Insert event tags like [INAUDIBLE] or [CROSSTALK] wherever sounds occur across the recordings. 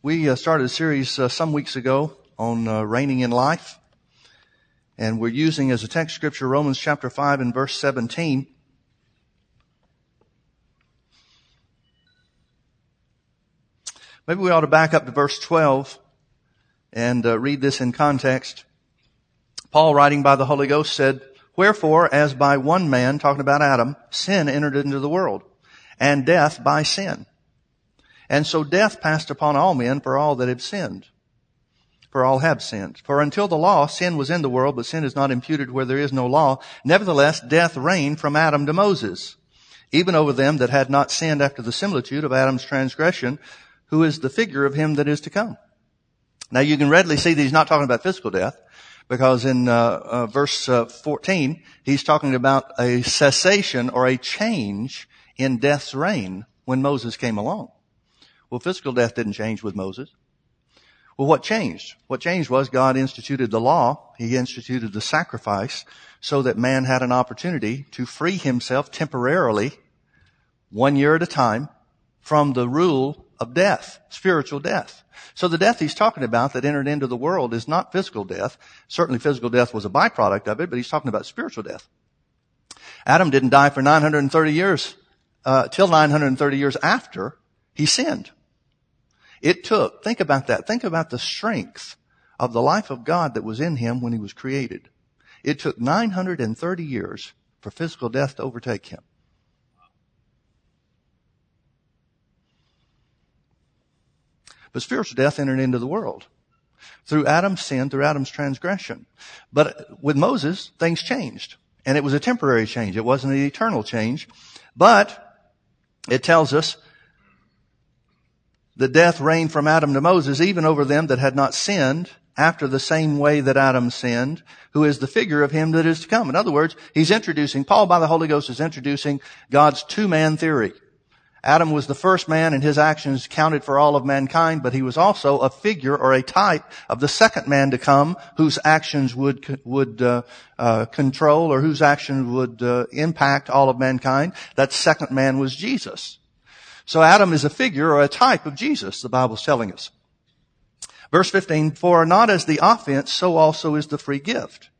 We uh, started a series uh, some weeks ago on uh, reigning in life, and we're using as a text scripture Romans chapter 5 and verse 17. Maybe we ought to back up to verse 12 and uh, read this in context. Paul, writing by the Holy Ghost, said, Wherefore, as by one man, talking about Adam, sin entered into the world, and death by sin. And so death passed upon all men for all that have sinned. For all have sinned. For until the law, sin was in the world, but sin is not imputed where there is no law. Nevertheless, death reigned from Adam to Moses, even over them that had not sinned after the similitude of Adam's transgression, who is the figure of him that is to come. Now you can readily see that he's not talking about physical death, because in uh, uh, verse uh, 14, he's talking about a cessation or a change in death's reign when Moses came along. Well, physical death didn't change with Moses. Well, what changed? What changed was God instituted the law. He instituted the sacrifice so that man had an opportunity to free himself temporarily, one year at a time, from the rule of death, spiritual death. So the death he's talking about that entered into the world is not physical death. Certainly physical death was a byproduct of it, but he's talking about spiritual death. Adam didn't die for 930 years, uh, till 930 years after he sinned. It took, think about that. Think about the strength of the life of God that was in him when he was created. It took 930 years for physical death to overtake him. But spiritual death entered into the world through Adam's sin, through Adam's transgression. But with Moses, things changed. And it was a temporary change. It wasn't an eternal change. But it tells us the death reigned from Adam to Moses, even over them that had not sinned, after the same way that Adam sinned, who is the figure of him that is to come. In other words, he's introducing, Paul by the Holy Ghost is introducing God's two-man theory. Adam was the first man and his actions counted for all of mankind, but he was also a figure or a type of the second man to come whose actions would, would, uh, uh, control or whose actions would, uh, impact all of mankind. That second man was Jesus. So Adam is a figure or a type of Jesus, the Bible's telling us. Verse 15, for not as the offense, so also is the free gift.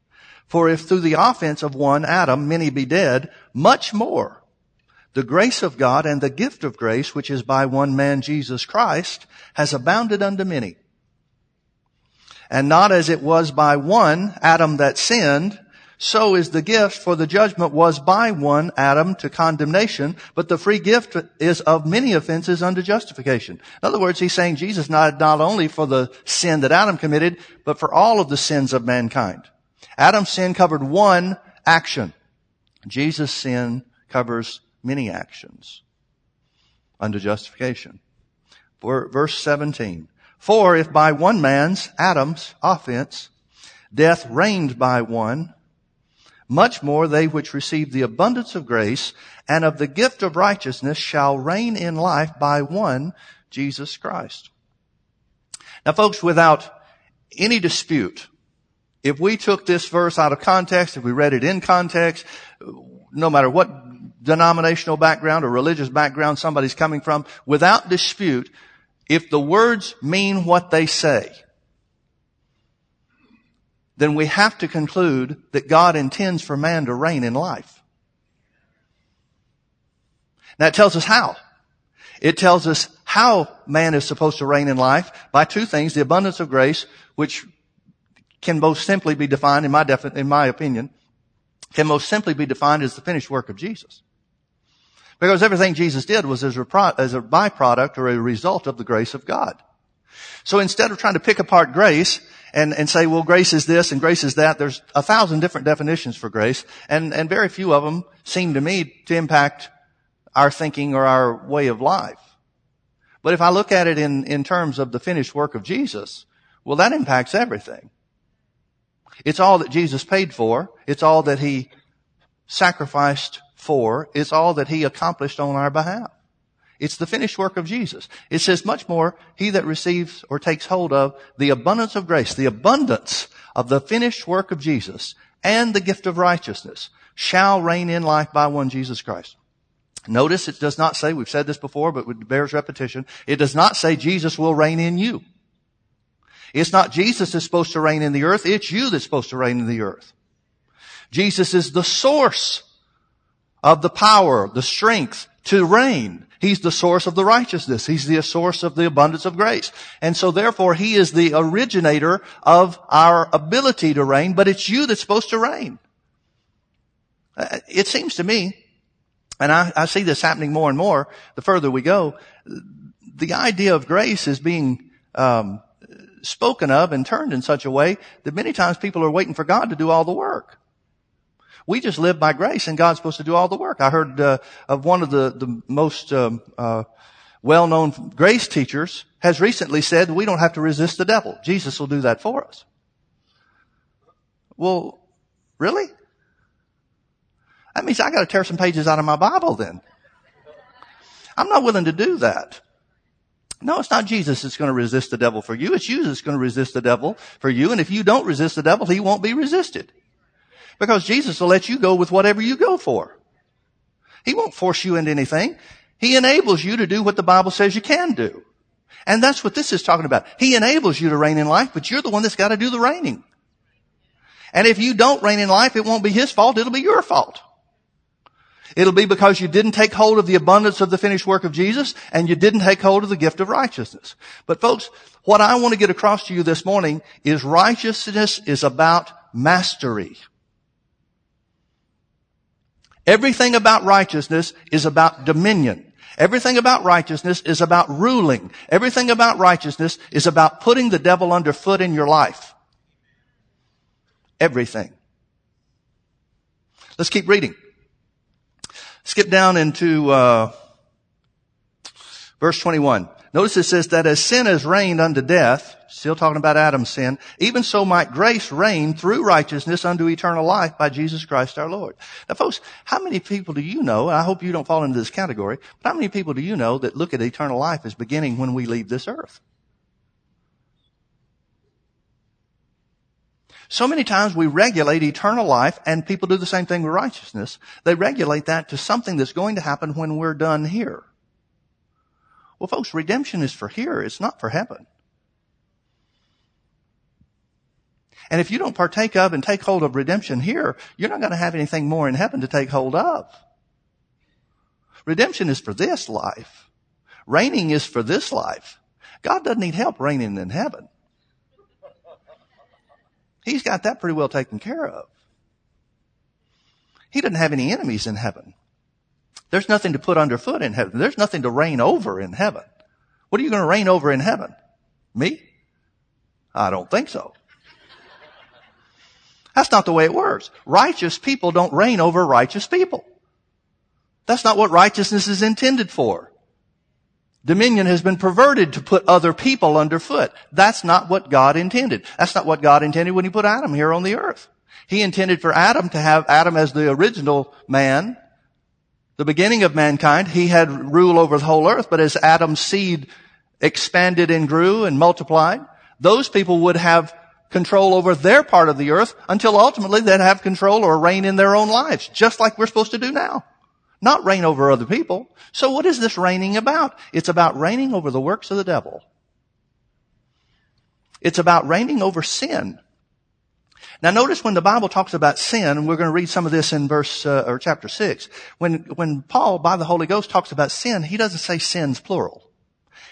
For if through the offense of one Adam many be dead, much more the grace of God and the gift of grace, which is by one man Jesus Christ, has abounded unto many. And not as it was by one Adam that sinned, so is the gift, for the judgment was by one Adam to condemnation, but the free gift is of many offenses unto justification. In other words, he's saying Jesus not only for the sin that Adam committed, but for all of the sins of mankind. Adam's sin covered one action. Jesus' sin covers many actions unto justification. Verse 17. For if by one man's, Adam's, offense, death reigned by one, much more they which receive the abundance of grace and of the gift of righteousness shall reign in life by one, Jesus Christ. Now folks, without any dispute, if we took this verse out of context, if we read it in context, no matter what denominational background or religious background somebody's coming from, without dispute, if the words mean what they say, then we have to conclude that God intends for man to reign in life. Now it tells us how. It tells us how man is supposed to reign in life by two things, the abundance of grace, which can most simply be defined, in my, defi- in my opinion, can most simply be defined as the finished work of Jesus. Because everything Jesus did was as a, pro- as a byproduct or a result of the grace of God. So instead of trying to pick apart grace and, and say, well, grace is this and grace is that. There's a thousand different definitions for grace, and, and very few of them seem to me to impact our thinking or our way of life. But if I look at it in, in terms of the finished work of Jesus, well, that impacts everything. It's all that Jesus paid for. It's all that He sacrificed for. It's all that He accomplished on our behalf. It's the finished work of Jesus. It says much more, he that receives or takes hold of the abundance of grace, the abundance of the finished work of Jesus and the gift of righteousness shall reign in life by one Jesus Christ. Notice it does not say, we've said this before, but it bears repetition. It does not say Jesus will reign in you. It's not Jesus that's supposed to reign in the earth. It's you that's supposed to reign in the earth. Jesus is the source of the power, the strength to reign. He's the source of the righteousness. He's the source of the abundance of grace. And so therefore he is the originator of our ability to reign, but it's you that's supposed to reign. Uh, it seems to me, and I, I see this happening more and more the further we go, the idea of grace is being um, spoken of and turned in such a way that many times people are waiting for God to do all the work. We just live by grace and God's supposed to do all the work. I heard uh, of one of the, the most um, uh, well-known grace teachers has recently said we don't have to resist the devil. Jesus will do that for us. Well, really? That means I got to tear some pages out of my Bible then. I'm not willing to do that. No, it's not Jesus that's going to resist the devil for you. It's you that's going to resist the devil for you. And if you don't resist the devil, he won't be resisted. Because Jesus will let you go with whatever you go for. He won't force you into anything. He enables you to do what the Bible says you can do. And that's what this is talking about. He enables you to reign in life, but you're the one that's got to do the reigning. And if you don't reign in life, it won't be his fault, it'll be your fault. It'll be because you didn't take hold of the abundance of the finished work of Jesus and you didn't take hold of the gift of righteousness. But folks, what I want to get across to you this morning is righteousness is about mastery. Everything about righteousness is about dominion. Everything about righteousness is about ruling. Everything about righteousness is about putting the devil underfoot in your life. Everything. Let's keep reading. Skip down into uh, verse 21. Notice it says that as sin has reigned unto death, still talking about Adam's sin, even so might grace reign through righteousness unto eternal life by Jesus Christ our Lord. Now folks, how many people do you know, I hope you don't fall into this category, but how many people do you know that look at eternal life as beginning when we leave this earth? So many times we regulate eternal life and people do the same thing with righteousness. They regulate that to something that's going to happen when we're done here. Well folks, redemption is for here. It's not for heaven. And if you don't partake of and take hold of redemption here, you're not going to have anything more in heaven to take hold of. Redemption is for this life. Reigning is for this life. God doesn't need help reigning in heaven. He's got that pretty well taken care of. He doesn't have any enemies in heaven. There's nothing to put underfoot in heaven. There's nothing to reign over in heaven. What are you going to reign over in heaven? Me? I don't think so. That's not the way it works. Righteous people don't reign over righteous people. That's not what righteousness is intended for. Dominion has been perverted to put other people underfoot. That's not what God intended. That's not what God intended when he put Adam here on the earth. He intended for Adam to have Adam as the original man, the beginning of mankind. He had rule over the whole earth, but as Adam's seed expanded and grew and multiplied, those people would have control over their part of the earth until ultimately they'd have control or reign in their own lives, just like we're supposed to do now not reign over other people. So what is this reigning about? It's about reigning over the works of the devil. It's about reigning over sin. Now notice when the Bible talks about sin, and we're going to read some of this in verse, uh, or chapter 6, when, when Paul, by the Holy Ghost, talks about sin, he doesn't say sins plural.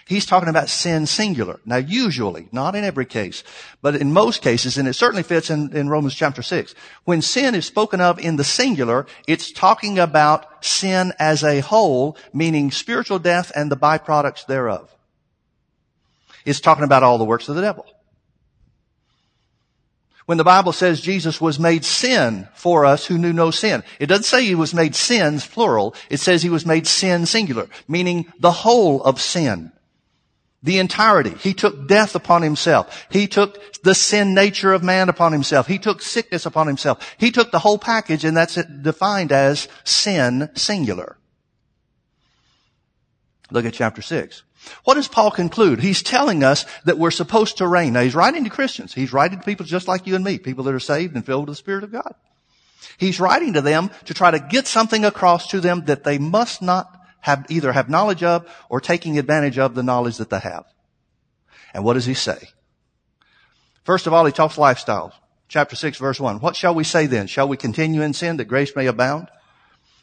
He's talking about sin singular. Now usually, not in every case, but in most cases, and it certainly fits in, in Romans chapter 6, when sin is spoken of in the singular, it's talking about sin as a whole, meaning spiritual death and the byproducts thereof. It's talking about all the works of the devil. When the Bible says Jesus was made sin for us who knew no sin, it doesn't say he was made sins plural. It says he was made sin singular, meaning the whole of sin. The entirety. He took death upon himself. He took the sin nature of man upon himself. He took sickness upon himself. He took the whole package and that's defined as sin singular. Look at chapter 6. What does Paul conclude? He's telling us that we're supposed to reign. Now he's writing to Christians. He's writing to people just like you and me, people that are saved and filled with the Spirit of God. He's writing to them to try to get something across to them that they must not have either have knowledge of or taking advantage of the knowledge that they have. And what does he say? First of all, he talks lifestyles. Chapter 6 verse 1. What shall we say then? Shall we continue in sin that grace may abound?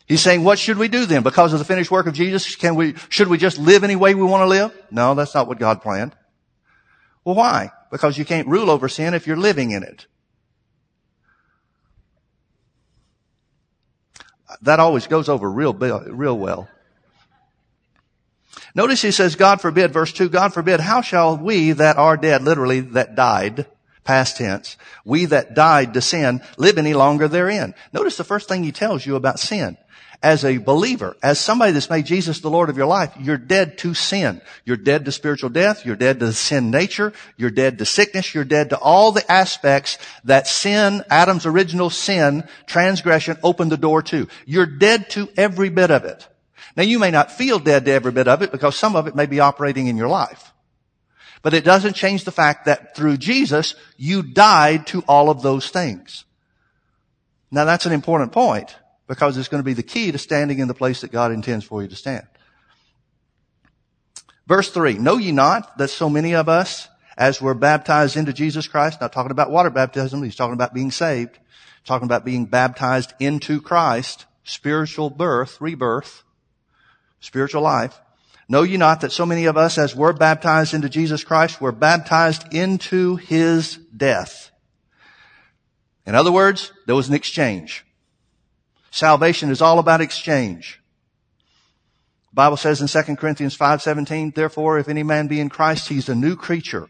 He's saying, what should we do then? Because of the finished work of Jesus, can we, should we just live any way we want to live? No, that's not what God planned. Well, why? Because you can't rule over sin if you're living in it. That always goes over real, real well. Notice he says, God forbid, verse 2, God forbid, how shall we that are dead, literally that died, past tense, we that died to sin, live any longer therein? Notice the first thing he tells you about sin as a believer, as somebody that's made Jesus the Lord of your life, you're dead to sin. You're dead to spiritual death. You're dead to sin nature. You're dead to sickness. You're dead to all the aspects that sin, Adam's original sin, transgression opened the door to. You're dead to every bit of it. Now you may not feel dead to every bit of it because some of it may be operating in your life. But it doesn't change the fact that through Jesus, you died to all of those things. Now that's an important point because it's going to be the key to standing in the place that God intends for you to stand. Verse three, know ye not that so many of us, as were baptized into Jesus Christ, not talking about water baptism, he's talking about being saved, talking about being baptized into Christ, spiritual birth, rebirth, spiritual life. Know ye not that so many of us, as were baptized into Jesus Christ, were baptized into his death? In other words, there was an exchange. Salvation is all about exchange. The Bible says in 2 Corinthians 5:17, therefore if any man be in Christ, he's a new creature.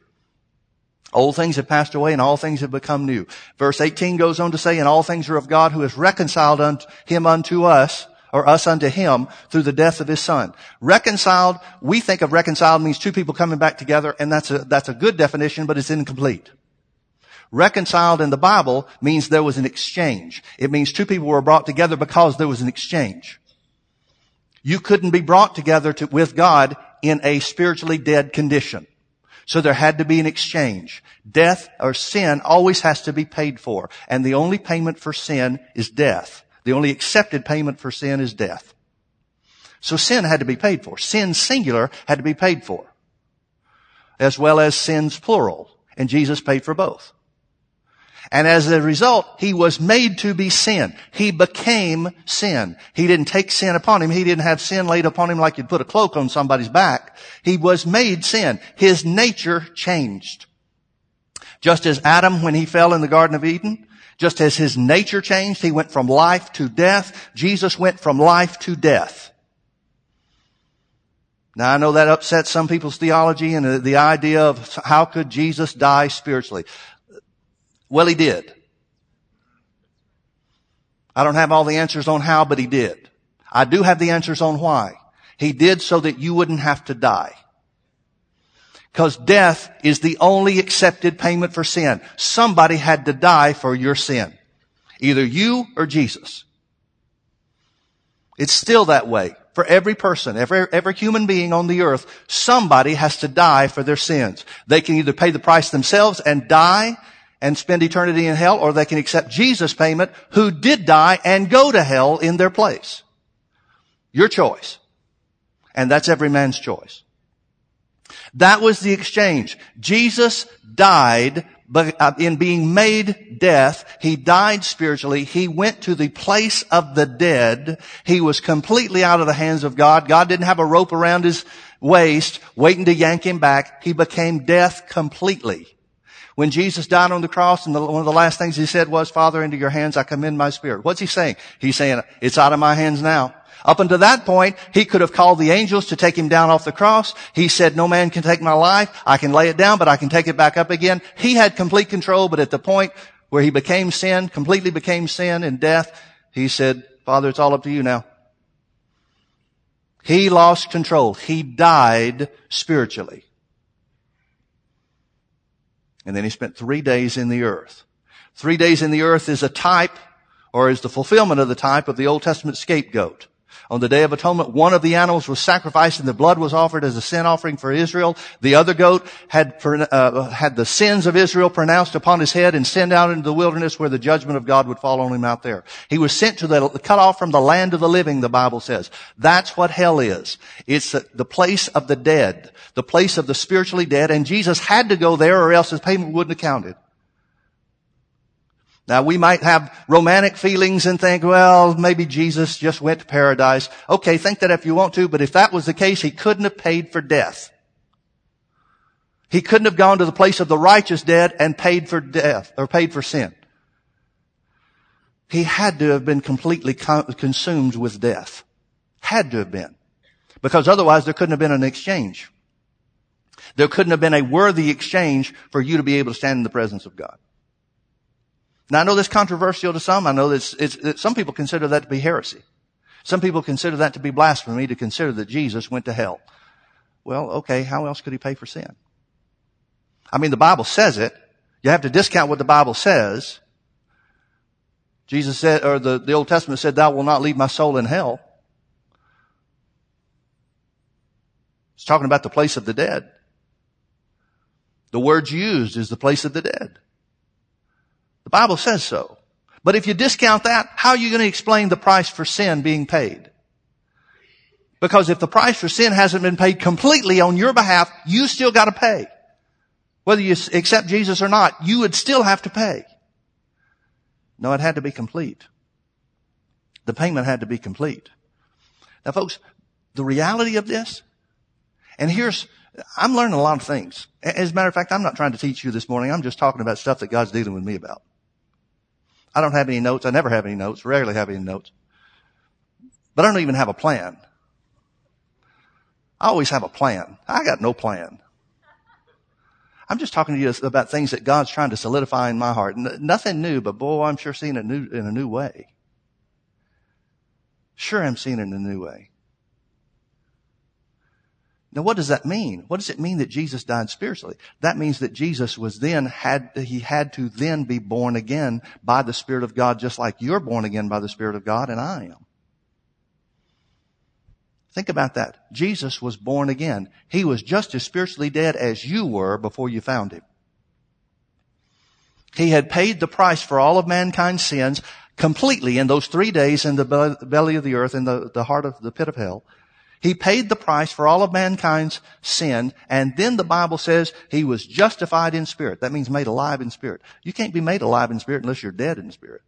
Old things have passed away and all things have become new. Verse 18 goes on to say, and all things are of God who has reconciled unto him unto us, or us unto him through the death of his son. Reconciled, we think of reconciled means two people coming back together and that's a, that's a good definition, but it's incomplete. Reconciled in the Bible means there was an exchange. It means two people were brought together because there was an exchange. You couldn't be brought together to, with God in a spiritually dead condition. So there had to be an exchange. Death or sin always has to be paid for. And the only payment for sin is death. The only accepted payment for sin is death. So sin had to be paid for. Sin singular had to be paid for. As well as sins plural. And Jesus paid for both. And as a result, he was made to be sin. He became sin. He didn't take sin upon him. He didn't have sin laid upon him like you'd put a cloak on somebody's back. He was made sin. His nature changed. Just as Adam, when he fell in the Garden of Eden, just as his nature changed, he went from life to death. Jesus went from life to death. Now I know that upsets some people's theology and the idea of how could Jesus die spiritually. Well, he did. I don't have all the answers on how, but he did. I do have the answers on why. He did so that you wouldn't have to die. Because death is the only accepted payment for sin. Somebody had to die for your sin. Either you or Jesus. It's still that way. For every person, every, every human being on the earth, somebody has to die for their sins. They can either pay the price themselves and die and spend eternity in hell, or they can accept Jesus' payment who did die and go to hell in their place. Your choice. And that's every man's choice. That was the exchange. Jesus died but uh, in being made death, he died spiritually. He went to the place of the dead. He was completely out of the hands of God. God didn't have a rope around his waist waiting to yank him back. He became death completely. When Jesus died on the cross and the, one of the last things he said was, Father, into your hands I commend my spirit. What's he saying? He's saying, it's out of my hands now. Up until that point, he could have called the angels to take him down off the cross. He said, no man can take my life. I can lay it down, but I can take it back up again. He had complete control, but at the point where he became sin, completely became sin and death, he said, Father, it's all up to you now. He lost control. He died spiritually. And then he spent three days in the earth. Three days in the earth is a type or is the fulfillment of the type of the Old Testament scapegoat. On the Day of Atonement, one of the animals was sacrificed and the blood was offered as a sin offering for Israel. The other goat had, uh, had the sins of Israel pronounced upon his head and sent out into the wilderness where the judgment of God would fall on him out there. He was sent to the, cut off from the land of the living, the Bible says. That's what hell is. It's the place of the dead, the place of the spiritually dead, and Jesus had to go there or else his payment wouldn't have counted. Now we might have romantic feelings and think, well, maybe Jesus just went to paradise. Okay, think that if you want to, but if that was the case, he couldn't have paid for death. He couldn't have gone to the place of the righteous dead and paid for death, or paid for sin. He had to have been completely consumed with death. Had to have been. Because otherwise there couldn't have been an exchange. There couldn't have been a worthy exchange for you to be able to stand in the presence of God. Now I know that's controversial to some. I know that it's, it's, some people consider that to be heresy. Some people consider that to be blasphemy to consider that Jesus went to hell. Well, okay, how else could he pay for sin? I mean, the Bible says it. You have to discount what the Bible says. Jesus said, or the, the Old Testament said, thou will not leave my soul in hell. It's talking about the place of the dead. The words used is the place of the dead. The Bible says so. But if you discount that, how are you going to explain the price for sin being paid? Because if the price for sin hasn't been paid completely on your behalf, you still got to pay. Whether you accept Jesus or not, you would still have to pay. No, it had to be complete. The payment had to be complete. Now folks, the reality of this, and here's, I'm learning a lot of things. As a matter of fact, I'm not trying to teach you this morning. I'm just talking about stuff that God's dealing with me about. I don't have any notes. I never have any notes, rarely have any notes. But I don't even have a plan. I always have a plan. I got no plan. I'm just talking to you about things that God's trying to solidify in my heart. nothing new, but boy, I'm sure seeing it new, in a new way. Sure, I'm seeing it in a new way. Now what does that mean? What does it mean that Jesus died spiritually? That means that Jesus was then had, he had to then be born again by the Spirit of God just like you're born again by the Spirit of God and I am. Think about that. Jesus was born again. He was just as spiritually dead as you were before you found him. He had paid the price for all of mankind's sins completely in those three days in the belly of the earth, in the, the heart of the pit of hell. He paid the price for all of mankind's sin, and then the Bible says he was justified in spirit. That means made alive in spirit. You can't be made alive in spirit unless you're dead in spirit.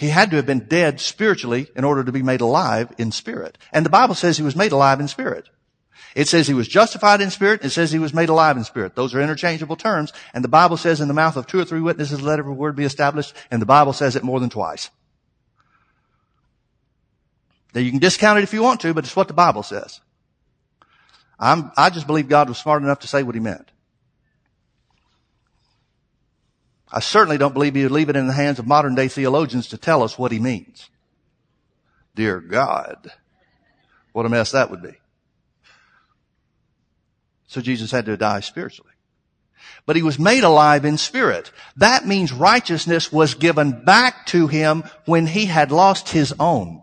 He had to have been dead spiritually in order to be made alive in spirit. And the Bible says he was made alive in spirit. It says he was justified in spirit. It says he was made alive in spirit. Those are interchangeable terms. And the Bible says in the mouth of two or three witnesses, let every word be established. And the Bible says it more than twice. Now you can discount it if you want to, but it's what the Bible says. I'm, I just believe God was smart enough to say what he meant. I certainly don't believe he would leave it in the hands of modern day theologians to tell us what he means. Dear God. What a mess that would be. So Jesus had to die spiritually. But he was made alive in spirit. That means righteousness was given back to him when he had lost his own.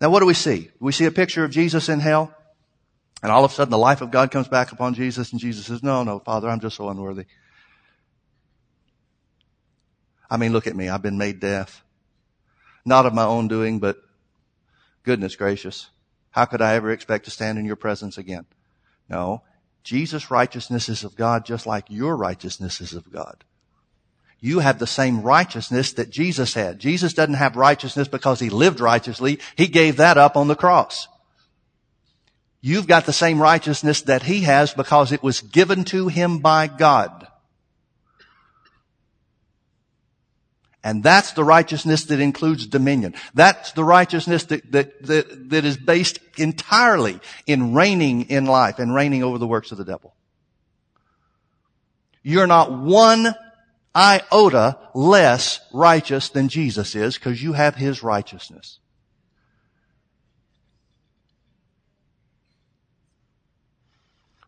Now what do we see? We see a picture of Jesus in hell. And all of a sudden the life of God comes back upon Jesus and Jesus says, no, no, Father, I'm just so unworthy. I mean, look at me. I've been made deaf. Not of my own doing, but Goodness gracious. How could I ever expect to stand in your presence again? No. Jesus' righteousness is of God just like your righteousness is of God. You have the same righteousness that Jesus had. Jesus doesn't have righteousness because he lived righteously. He gave that up on the cross. You've got the same righteousness that he has because it was given to him by God. And that's the righteousness that includes dominion. That's the righteousness that, that, that, that is based entirely in reigning in life and reigning over the works of the devil. You're not one iota less righteous than Jesus is because you have his righteousness.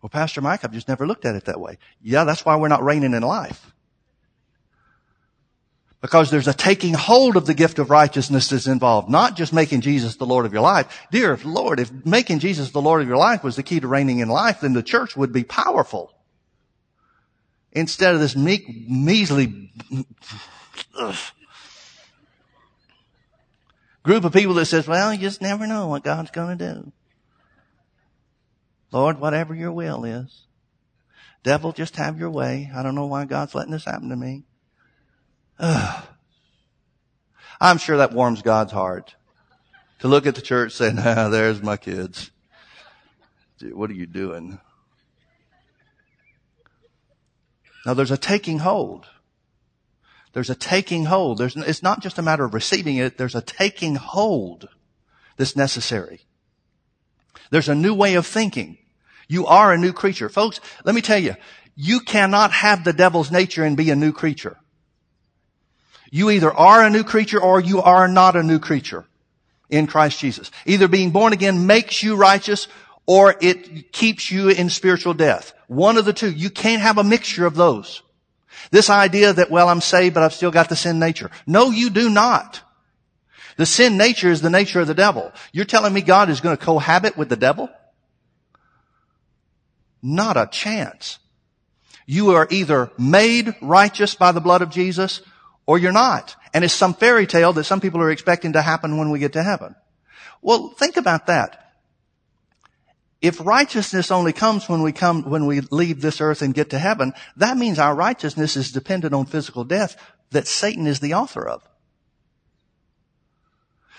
Well, Pastor Mike, I've just never looked at it that way. Yeah, that's why we're not reigning in life. Because there's a taking hold of the gift of righteousness that's involved, not just making Jesus the Lord of your life. Dear Lord, if making Jesus the Lord of your life was the key to reigning in life, then the church would be powerful. Instead of this meek, measly group of people that says, well, you just never know what God's going to do. Lord, whatever your will is. Devil, just have your way. I don't know why God's letting this happen to me. Ugh. [SIGHS] I'm sure that warms God's heart to look at the church saying, [LAUGHS] ah, there's my kids. What are you doing? Now there's a taking hold. There's a taking hold. There's, it's not just a matter of receiving it. There's a taking hold that's necessary. There's a new way of thinking. You are a new creature. Folks, let me tell you, you cannot have the devil's nature and be a new creature. You either are a new creature or you are not a new creature in Christ Jesus. Either being born again makes you righteous or it keeps you in spiritual death. One of the two. You can't have a mixture of those. This idea that, well, I'm saved, but I've still got the sin nature. No, you do not. The sin nature is the nature of the devil. You're telling me God is going to cohabit with the devil? Not a chance. You are either made righteous by the blood of Jesus or you're not. And it's some fairy tale that some people are expecting to happen when we get to heaven. Well, think about that. If righteousness only comes when we come, when we leave this earth and get to heaven, that means our righteousness is dependent on physical death that Satan is the author of.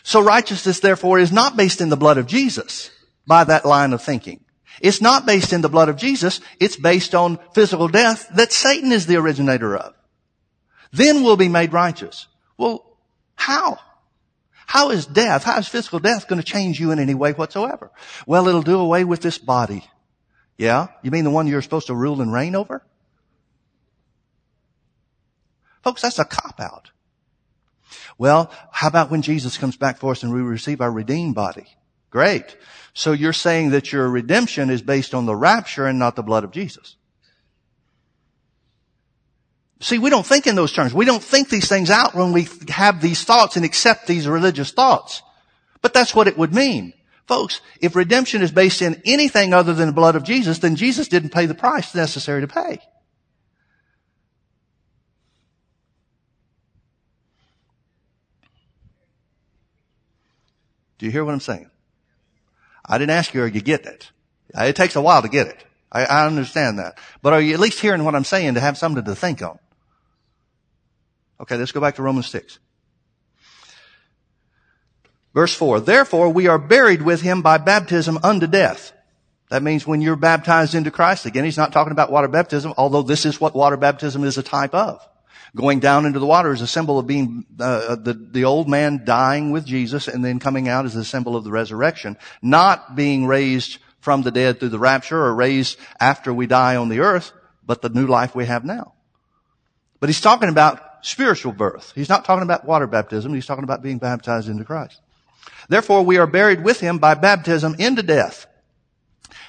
So righteousness therefore is not based in the blood of Jesus by that line of thinking. It's not based in the blood of Jesus. It's based on physical death that Satan is the originator of. Then we'll be made righteous. Well, how? How is death, how is physical death going to change you in any way whatsoever? Well, it'll do away with this body. Yeah? You mean the one you're supposed to rule and reign over? Folks, that's a cop out. Well, how about when Jesus comes back for us and we receive our redeemed body? Great. So you're saying that your redemption is based on the rapture and not the blood of Jesus. See, we don't think in those terms. We don't think these things out when we have these thoughts and accept these religious thoughts. But that's what it would mean. Folks, if redemption is based in anything other than the blood of Jesus, then Jesus didn't pay the price necessary to pay. Do you hear what I'm saying? I didn't ask you, are you getting it? It takes a while to get it. I, I understand that. But are you at least hearing what I'm saying to have something to think on? Okay, let's go back to Romans 6. Verse 4. Therefore we are buried with him by baptism unto death. That means when you're baptized into Christ, again, he's not talking about water baptism, although this is what water baptism is a type of. Going down into the water is a symbol of being uh, the the old man dying with Jesus, and then coming out is a symbol of the resurrection, not being raised from the dead through the rapture or raised after we die on the earth, but the new life we have now. But he's talking about spiritual birth. He's not talking about water baptism. He's talking about being baptized into Christ. Therefore, we are buried with him by baptism into death.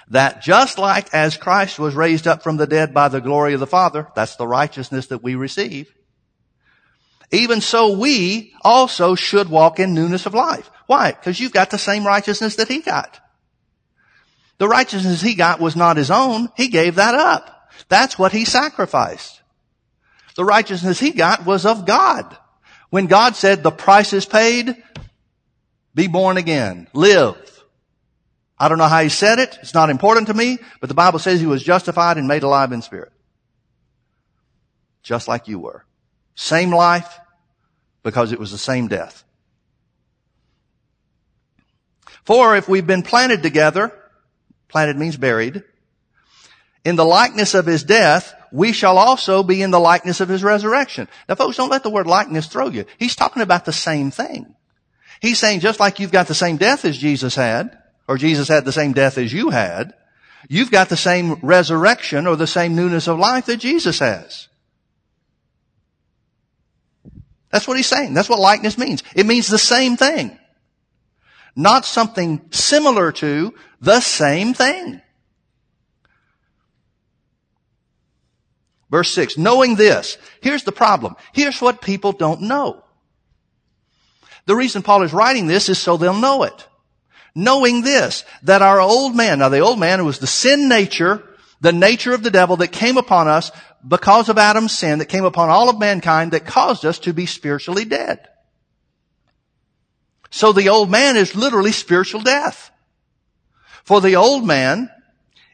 That just like as Christ was raised up from the dead by the glory of the Father, that's the righteousness that we receive, even so we also should walk in newness of life. Why? Because you've got the same righteousness that he got. The righteousness he got was not his own. He gave that up. That's what he sacrificed. The righteousness he got was of God. When God said the price is paid, be born again, live. I don't know how he said it. It's not important to me, but the Bible says he was justified and made alive in spirit. Just like you were. Same life because it was the same death. For if we've been planted together, planted means buried, in the likeness of his death, we shall also be in the likeness of his resurrection. Now folks, don't let the word likeness throw you. He's talking about the same thing. He's saying just like you've got the same death as Jesus had, or Jesus had the same death as you had, you've got the same resurrection or the same newness of life that Jesus has. That's what he's saying. That's what likeness means. It means the same thing. Not something similar to the same thing. Verse 6, knowing this. Here's the problem. Here's what people don't know. The reason Paul is writing this is so they'll know it. Knowing this, that our old man, now the old man was the sin nature, the nature of the devil that came upon us because of Adam's sin, that came upon all of mankind, that caused us to be spiritually dead. So the old man is literally spiritual death. For the old man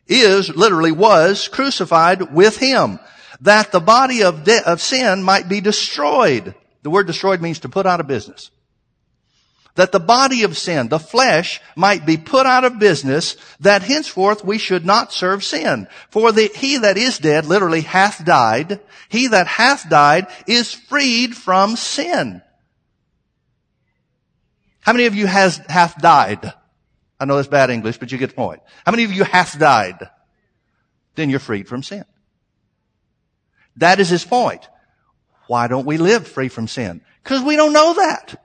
is, literally was, crucified with him, that the body of, de- of sin might be destroyed. The word destroyed means to put out of business that the body of sin, the flesh, might be put out of business, that henceforth we should not serve sin. For the, he that is dead literally hath died. He that hath died is freed from sin. How many of you has, hath died? I know that's bad English, but you get the point. How many of you hath died? Then you're freed from sin. That is his point. Why don't we live free from sin? Because we don't know that.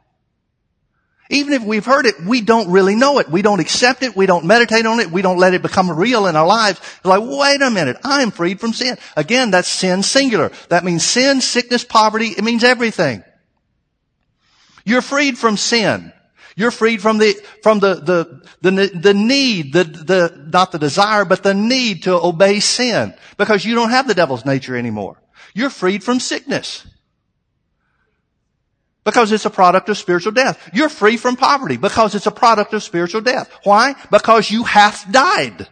Even if we've heard it, we don't really know it. We don't accept it. We don't meditate on it. We don't let it become real in our lives. It's like, wait a minute. I am freed from sin. Again, that's sin singular. That means sin, sickness, poverty. It means everything. You're freed from sin. You're freed from the, from the, the, the, the need, the, the, not the desire, but the need to obey sin because you don't have the devil's nature anymore. You're freed from sickness. Because it's a product of spiritual death. You're free from poverty because it's a product of spiritual death. Why? Because you have died.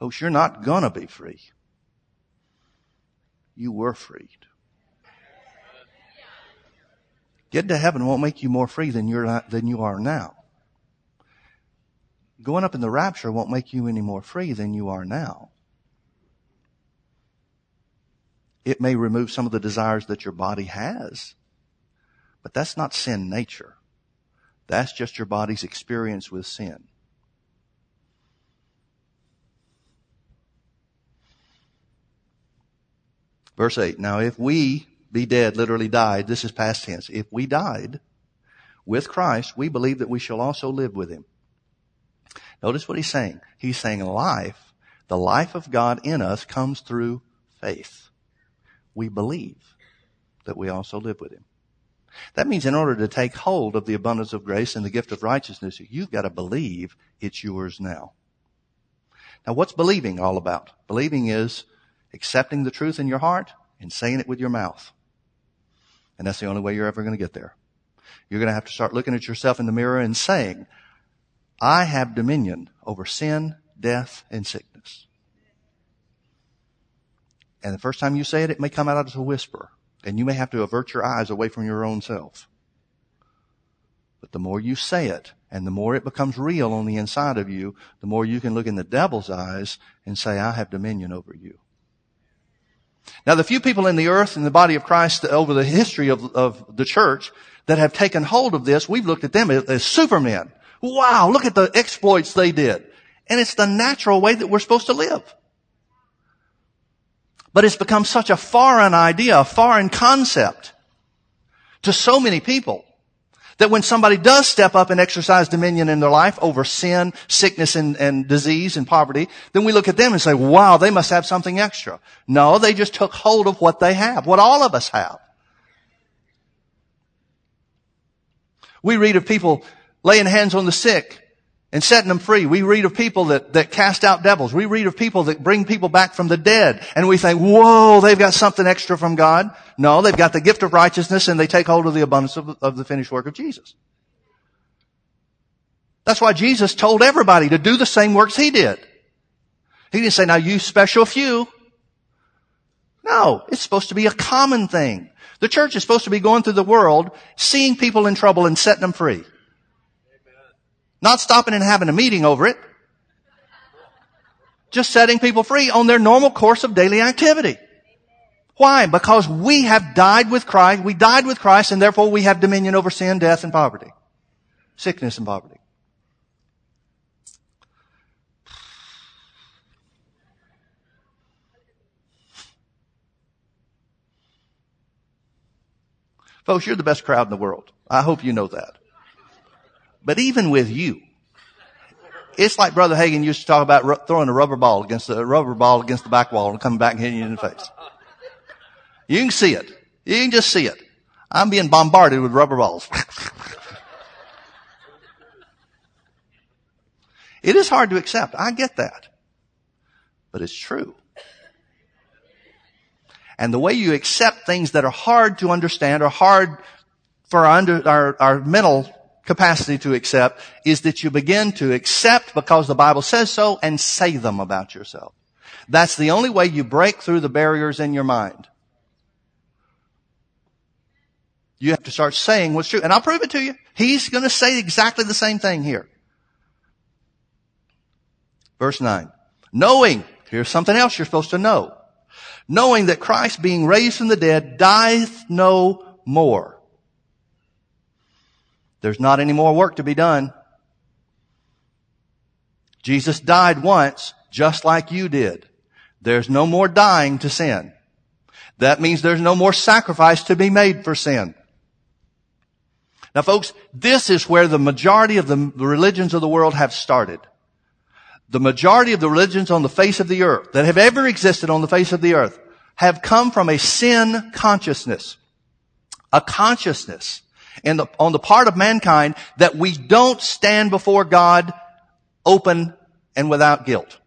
Folks, you're not gonna be free. You were freed. Getting to heaven won't make you more free than you're than you are now going up in the rapture won't make you any more free than you are now. It may remove some of the desires that your body has, but that's not sin nature. That's just your body's experience with sin. Verse 8. Now if we be dead, literally died, this is past tense. If we died with Christ, we believe that we shall also live with him. Notice what he's saying. He's saying life, the life of God in us comes through faith. We believe that we also live with him. That means in order to take hold of the abundance of grace and the gift of righteousness, you've got to believe it's yours now. Now what's believing all about? Believing is accepting the truth in your heart and saying it with your mouth. And that's the only way you're ever going to get there. You're going to have to start looking at yourself in the mirror and saying, I have dominion over sin, death, and sickness. And the first time you say it, it may come out as a whisper. And you may have to avert your eyes away from your own self. But the more you say it, and the more it becomes real on the inside of you, the more you can look in the devil's eyes and say, I have dominion over you. Now the few people in the earth in the body of Christ over the history of, of the church that have taken hold of this, we've looked at them as, as supermen. Wow, look at the exploits they did. And it's the natural way that we're supposed to live. But it's become such a foreign idea, a foreign concept to so many people that when somebody does step up and exercise dominion in their life over sin, sickness, and, and, disease and poverty, then we look at them and say, wow, they must have something extra. No, they just took hold of what they have, what all of us have. We read of people laying hands on the sick and setting them free. We read of people that, that cast out devils. We read of people that bring people back from the dead. And we think, whoa, they've got something extra from God. No, they've got the gift of righteousness and they take hold of the abundance of, of the finished work of Jesus. That's why Jesus told everybody to do the same works he did. He didn't say, now you special few. No, it's supposed to be a common thing. The church is supposed to be going through the world, seeing people in trouble and setting them free. Not stopping and having a meeting over it. Just setting people free on their normal course of daily activity. Why? Because we have died with Christ, we died with Christ, and therefore we have dominion over sin, death, and poverty. Sickness and poverty. Folks, you're the best crowd in the world. I hope you know that. But even with you, it's like Brother Hagin used to talk about throwing a rubber ball against the rubber ball against the back wall and coming back and hitting you in the face. You can see it. You can just see it. I'm being bombarded with rubber balls. [LAUGHS] it is hard to accept. I get that. But it's true. And the way you accept things that are hard to understand or hard for our, under, our, our mental capacity to accept is that you begin to accept because the Bible says so and say them about yourself. That's the only way you break through the barriers in your mind. You have to start saying what's true. And I'll prove it to you. He's going to say exactly the same thing here. Verse 9. Knowing, here's something else you're supposed to know. Knowing that Christ being raised from the dead dieth no more. There's not any more work to be done. Jesus died once, just like you did. There's no more dying to sin. That means there's no more sacrifice to be made for sin. Now folks, this is where the majority of the religions of the world have started. The majority of the religions on the face of the earth that have ever existed on the face of the earth have come from a sin consciousness. A consciousness the, on the part of mankind that we don't stand before God open and without guilt.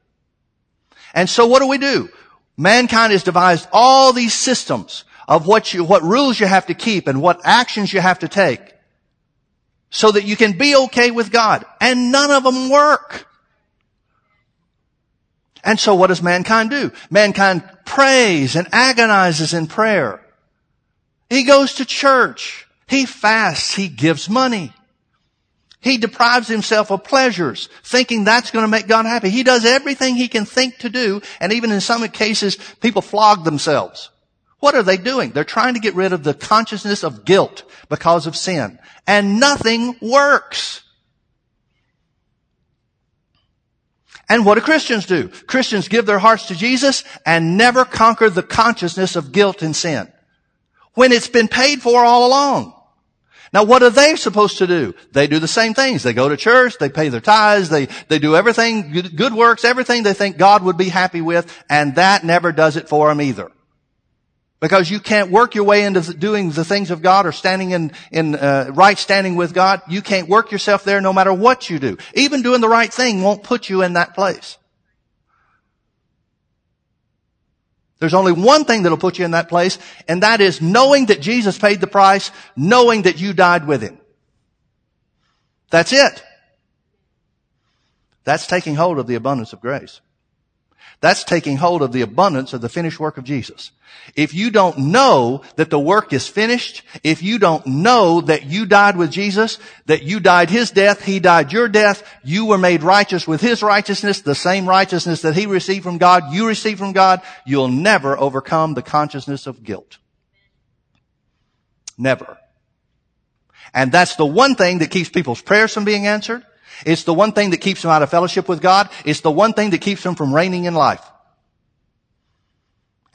And so what do we do? Mankind has devised all these systems of what you, what rules you have to keep and what actions you have to take so that you can be okay with God. And none of them work. And so what does mankind do? Mankind prays and agonizes in prayer. He goes to church. He fasts. He gives money. He deprives himself of pleasures, thinking that's going to make God happy. He does everything he can think to do, and even in some cases, people flog themselves. What are they doing? They're trying to get rid of the consciousness of guilt because of sin. And nothing works. And what do Christians do? Christians give their hearts to Jesus and never conquer the consciousness of guilt and sin. When it's been paid for all along. Now what are they supposed to do? They do the same things. They go to church, they pay their tithes, they, they do everything, good, works, everything they think God would be happy with, and that never does it for them either. Because you can't work your way into doing the things of God or standing in, in uh, right standing with God. You can't work yourself there no matter what you do. Even doing the right thing won't put you in that place. There's only one thing that'll put you in that place, and that is knowing that Jesus paid the price, knowing that you died with Him. That's it. That's taking hold of the abundance of grace. That's taking hold of the abundance of the finished work of Jesus. If you don't know that the work is finished, if you don't know that you died with Jesus, that you died His death, He died your death, you were made righteous with His righteousness, the same righteousness that He received from God, you received from God, you'll never overcome the consciousness of guilt. Never. And that's the one thing that keeps people's prayers from being answered. It's the one thing that keeps them out of fellowship with God. It's the one thing that keeps them from reigning in life.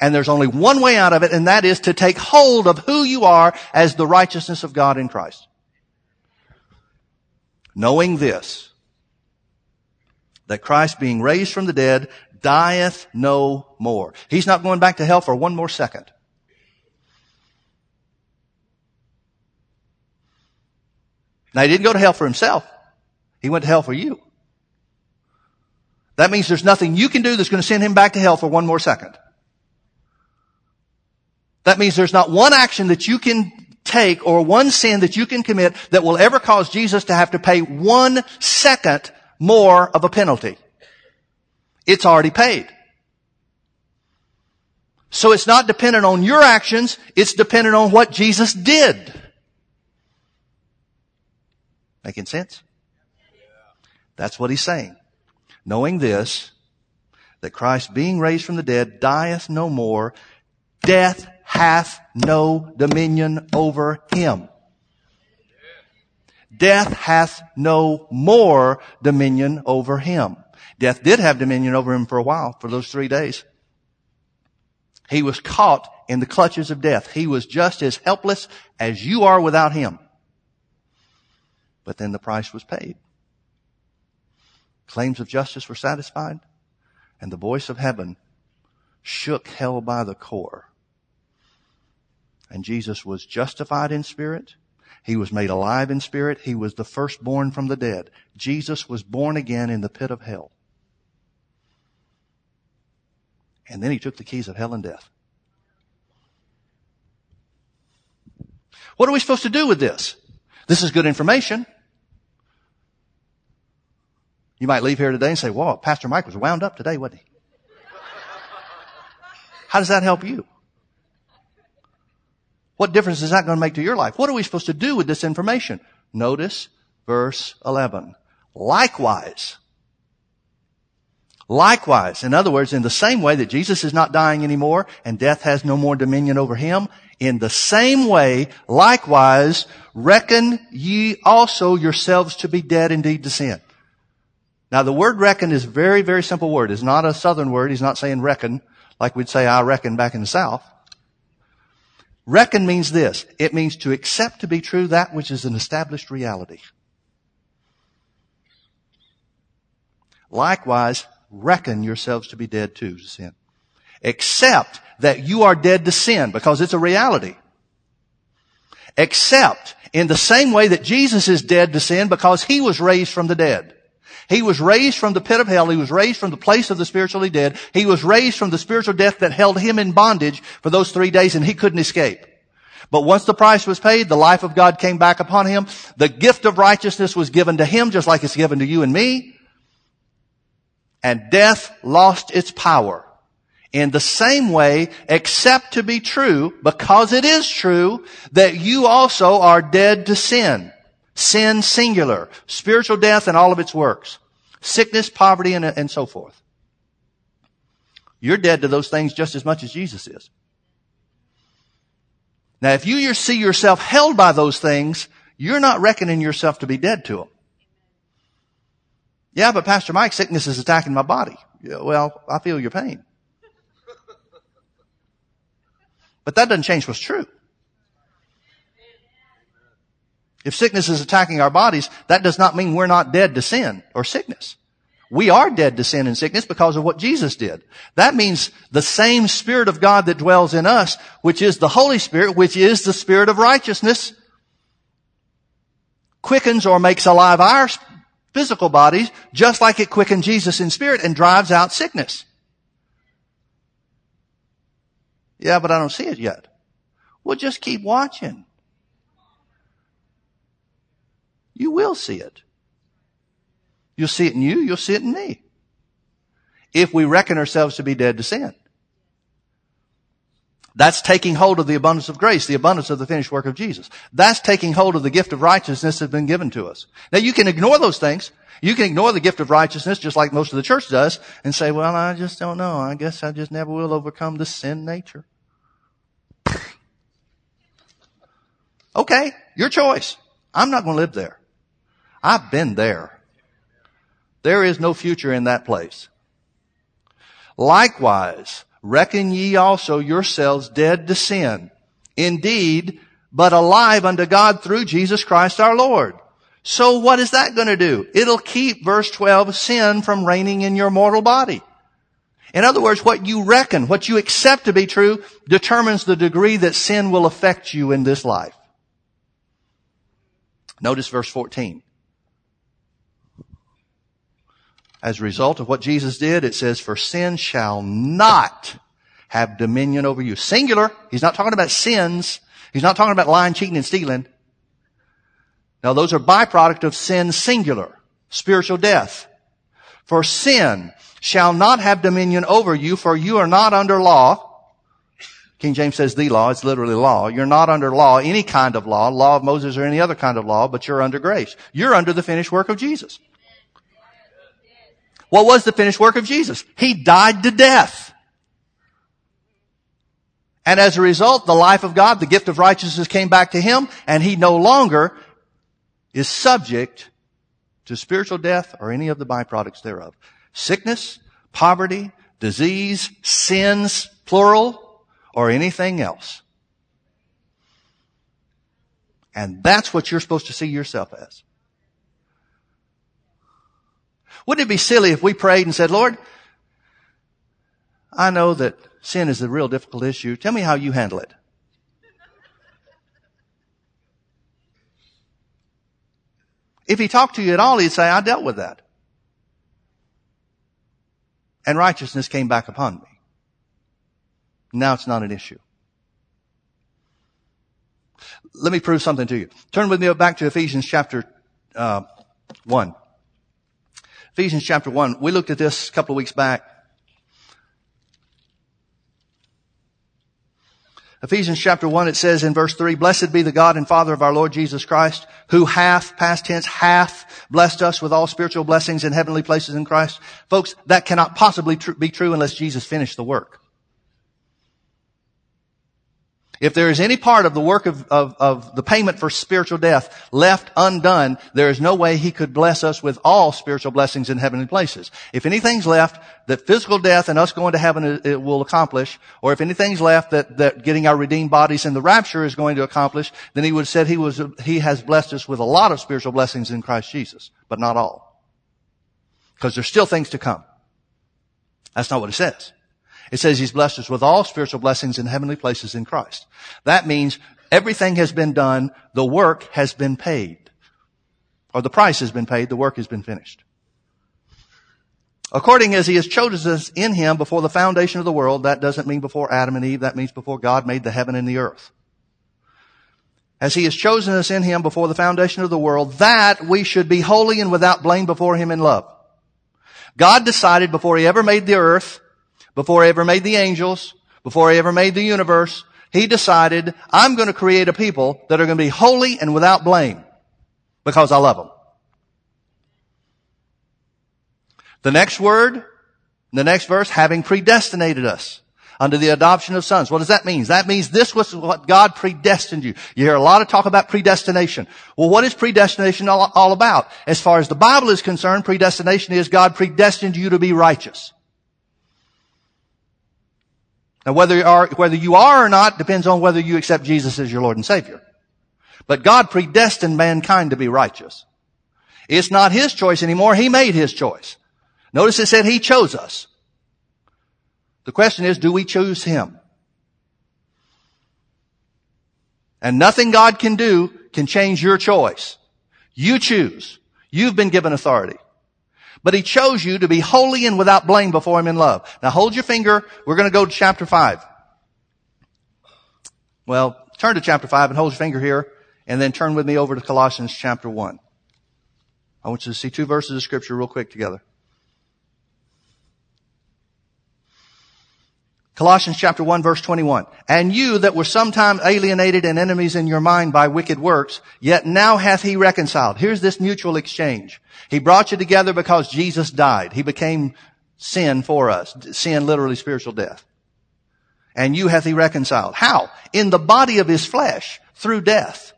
And there's only one way out of it, and that is to take hold of who you are as the righteousness of God in Christ. Knowing this, that Christ being raised from the dead dieth no more. He's not going back to hell for one more second. Now he didn't go to hell for himself. He went to hell for you. That means there's nothing you can do that's going to send him back to hell for one more second. That means there's not one action that you can take or one sin that you can commit that will ever cause Jesus to have to pay one second more of a penalty. It's already paid. So it's not dependent on your actions, it's dependent on what Jesus did. Making sense? That's what he's saying. Knowing this, that Christ being raised from the dead dieth no more, death hath no dominion over him. Death hath no more dominion over him. Death did have dominion over him for a while, for those three days. He was caught in the clutches of death. He was just as helpless as you are without him. But then the price was paid. Claims of justice were satisfied, and the voice of heaven shook hell by the core. And Jesus was justified in spirit. He was made alive in spirit. He was the firstborn from the dead. Jesus was born again in the pit of hell. And then he took the keys of hell and death. What are we supposed to do with this? This is good information. You might leave here today and say, "Well, Pastor Mike was wound up today, wasn't he? How does that help you? What difference is that going to make to your life? What are we supposed to do with this information? Notice verse 11. Likewise. Likewise. In other words, in the same way that Jesus is not dying anymore and death has no more dominion over him, in the same way, likewise, reckon ye also yourselves to be dead indeed to sin. Now the word reckon is a very, very simple word. It's not a southern word. He's not saying reckon like we'd say I reckon back in the south. Reckon means this. It means to accept to be true that which is an established reality. Likewise, reckon yourselves to be dead too to sin. Accept that you are dead to sin because it's a reality. Accept in the same way that Jesus is dead to sin because he was raised from the dead. He was raised from the pit of hell. He was raised from the place of the spiritually dead. He was raised from the spiritual death that held him in bondage for those three days and he couldn't escape. But once the price was paid, the life of God came back upon him. The gift of righteousness was given to him just like it's given to you and me. And death lost its power. In the same way, except to be true, because it is true, that you also are dead to sin. Sin singular. Spiritual death and all of its works. Sickness, poverty, and, and so forth. You're dead to those things just as much as Jesus is. Now, if you see yourself held by those things, you're not reckoning yourself to be dead to them. Yeah, but Pastor Mike, sickness is attacking my body. Yeah, well, I feel your pain. But that doesn't change what's true. If sickness is attacking our bodies, that does not mean we're not dead to sin or sickness. We are dead to sin and sickness because of what Jesus did. That means the same Spirit of God that dwells in us, which is the Holy Spirit, which is the Spirit of righteousness, quickens or makes alive our physical bodies just like it quickened Jesus in spirit and drives out sickness. Yeah, but I don't see it yet. Well, just keep watching. You will see it. You'll see it in you, you'll see it in me. If we reckon ourselves to be dead to sin. That's taking hold of the abundance of grace, the abundance of the finished work of Jesus. That's taking hold of the gift of righteousness that's been given to us. Now you can ignore those things. You can ignore the gift of righteousness just like most of the church does and say, well, I just don't know. I guess I just never will overcome the sin nature. okay, your choice. I'm not going to live there. I've been there. There is no future in that place. Likewise, reckon ye also yourselves dead to sin. Indeed, but alive unto God through Jesus Christ our Lord. So what is that going to do? It'll keep, verse 12, sin from reigning in your mortal body. In other words, what you reckon, what you accept to be true, determines the degree that sin will affect you in this life. Notice verse 14. As a result of what Jesus did, it says, for sin shall not have dominion over you. Singular. He's not talking about sins. He's not talking about lying, cheating, and stealing. Now those are byproduct of sin singular. Spiritual death. For sin shall not have dominion over you, for you are not under law. King James says the law. It's literally law. You're not under law, any kind of law, law of Moses or any other kind of law, but you're under grace. You're under the finished work of Jesus. What was the finished work of Jesus? He died to death. And as a result, the life of God, the gift of righteousness came back to him, and he no longer is subject to spiritual death or any of the byproducts thereof. Sickness, poverty, disease, sins, plural, or anything else. And that's what you're supposed to see yourself as. Wouldn't it be silly if we prayed and said, Lord, I know that sin is a real difficult issue. Tell me how you handle it. If he talked to you at all, he'd say, I dealt with that. And righteousness came back upon me. Now it's not an issue. Let me prove something to you. Turn with me back to Ephesians chapter uh, 1. Ephesians chapter 1. We looked at this a couple of weeks back. Ephesians chapter 1, it says in verse 3, Blessed be the God and Father of our Lord Jesus Christ, who hath, past tense, hath blessed us with all spiritual blessings in heavenly places in Christ. Folks, that cannot possibly tr- be true unless Jesus finished the work. If there is any part of the work of, of, of, the payment for spiritual death left undone, there is no way he could bless us with all spiritual blessings in heavenly places. If anything's left that physical death and us going to heaven uh, it will accomplish, or if anything's left that, that getting our redeemed bodies in the rapture is going to accomplish, then he would have said he was, he has blessed us with a lot of spiritual blessings in Christ Jesus, but not all. Because there's still things to come. That's not what it says. It says he's blessed us with all spiritual blessings in heavenly places in Christ. That means everything has been done. The work has been paid. Or the price has been paid. The work has been finished. According as he has chosen us in him before the foundation of the world, that doesn't mean before Adam and Eve. That means before God made the heaven and the earth. As he has chosen us in him before the foundation of the world, that we should be holy and without blame before him in love. God decided before he ever made the earth before he ever made the angels, before he ever made the universe, he decided, I'm going to create a people that are going to be holy and without blame because I love them. The next word, the next verse, having predestinated us under the adoption of sons. What does that mean? That means this was what God predestined you. You hear a lot of talk about predestination. Well, what is predestination all, all about? As far as the Bible is concerned, predestination is God predestined you to be righteous. Now whether you are, whether you are or not depends on whether you accept Jesus as your Lord and Savior. But God predestined mankind to be righteous. It's not His choice anymore. He made His choice. Notice it said He chose us. The question is, do we choose Him? And nothing God can do can change your choice. You choose. You've been given authority. But he chose you to be holy and without blame before him in love. Now hold your finger. We're going to go to chapter 5. Well, turn to chapter 5 and hold your finger here and then turn with me over to Colossians chapter 1. I want you to see two verses of scripture real quick together. Colossians chapter 1 verse 21. And you that were sometime alienated and enemies in your mind by wicked works, yet now hath he reconciled. Here's this mutual exchange. He brought you together because Jesus died. He became sin for us. Sin, literally spiritual death. And you hath he reconciled. How? In the body of his flesh, through death.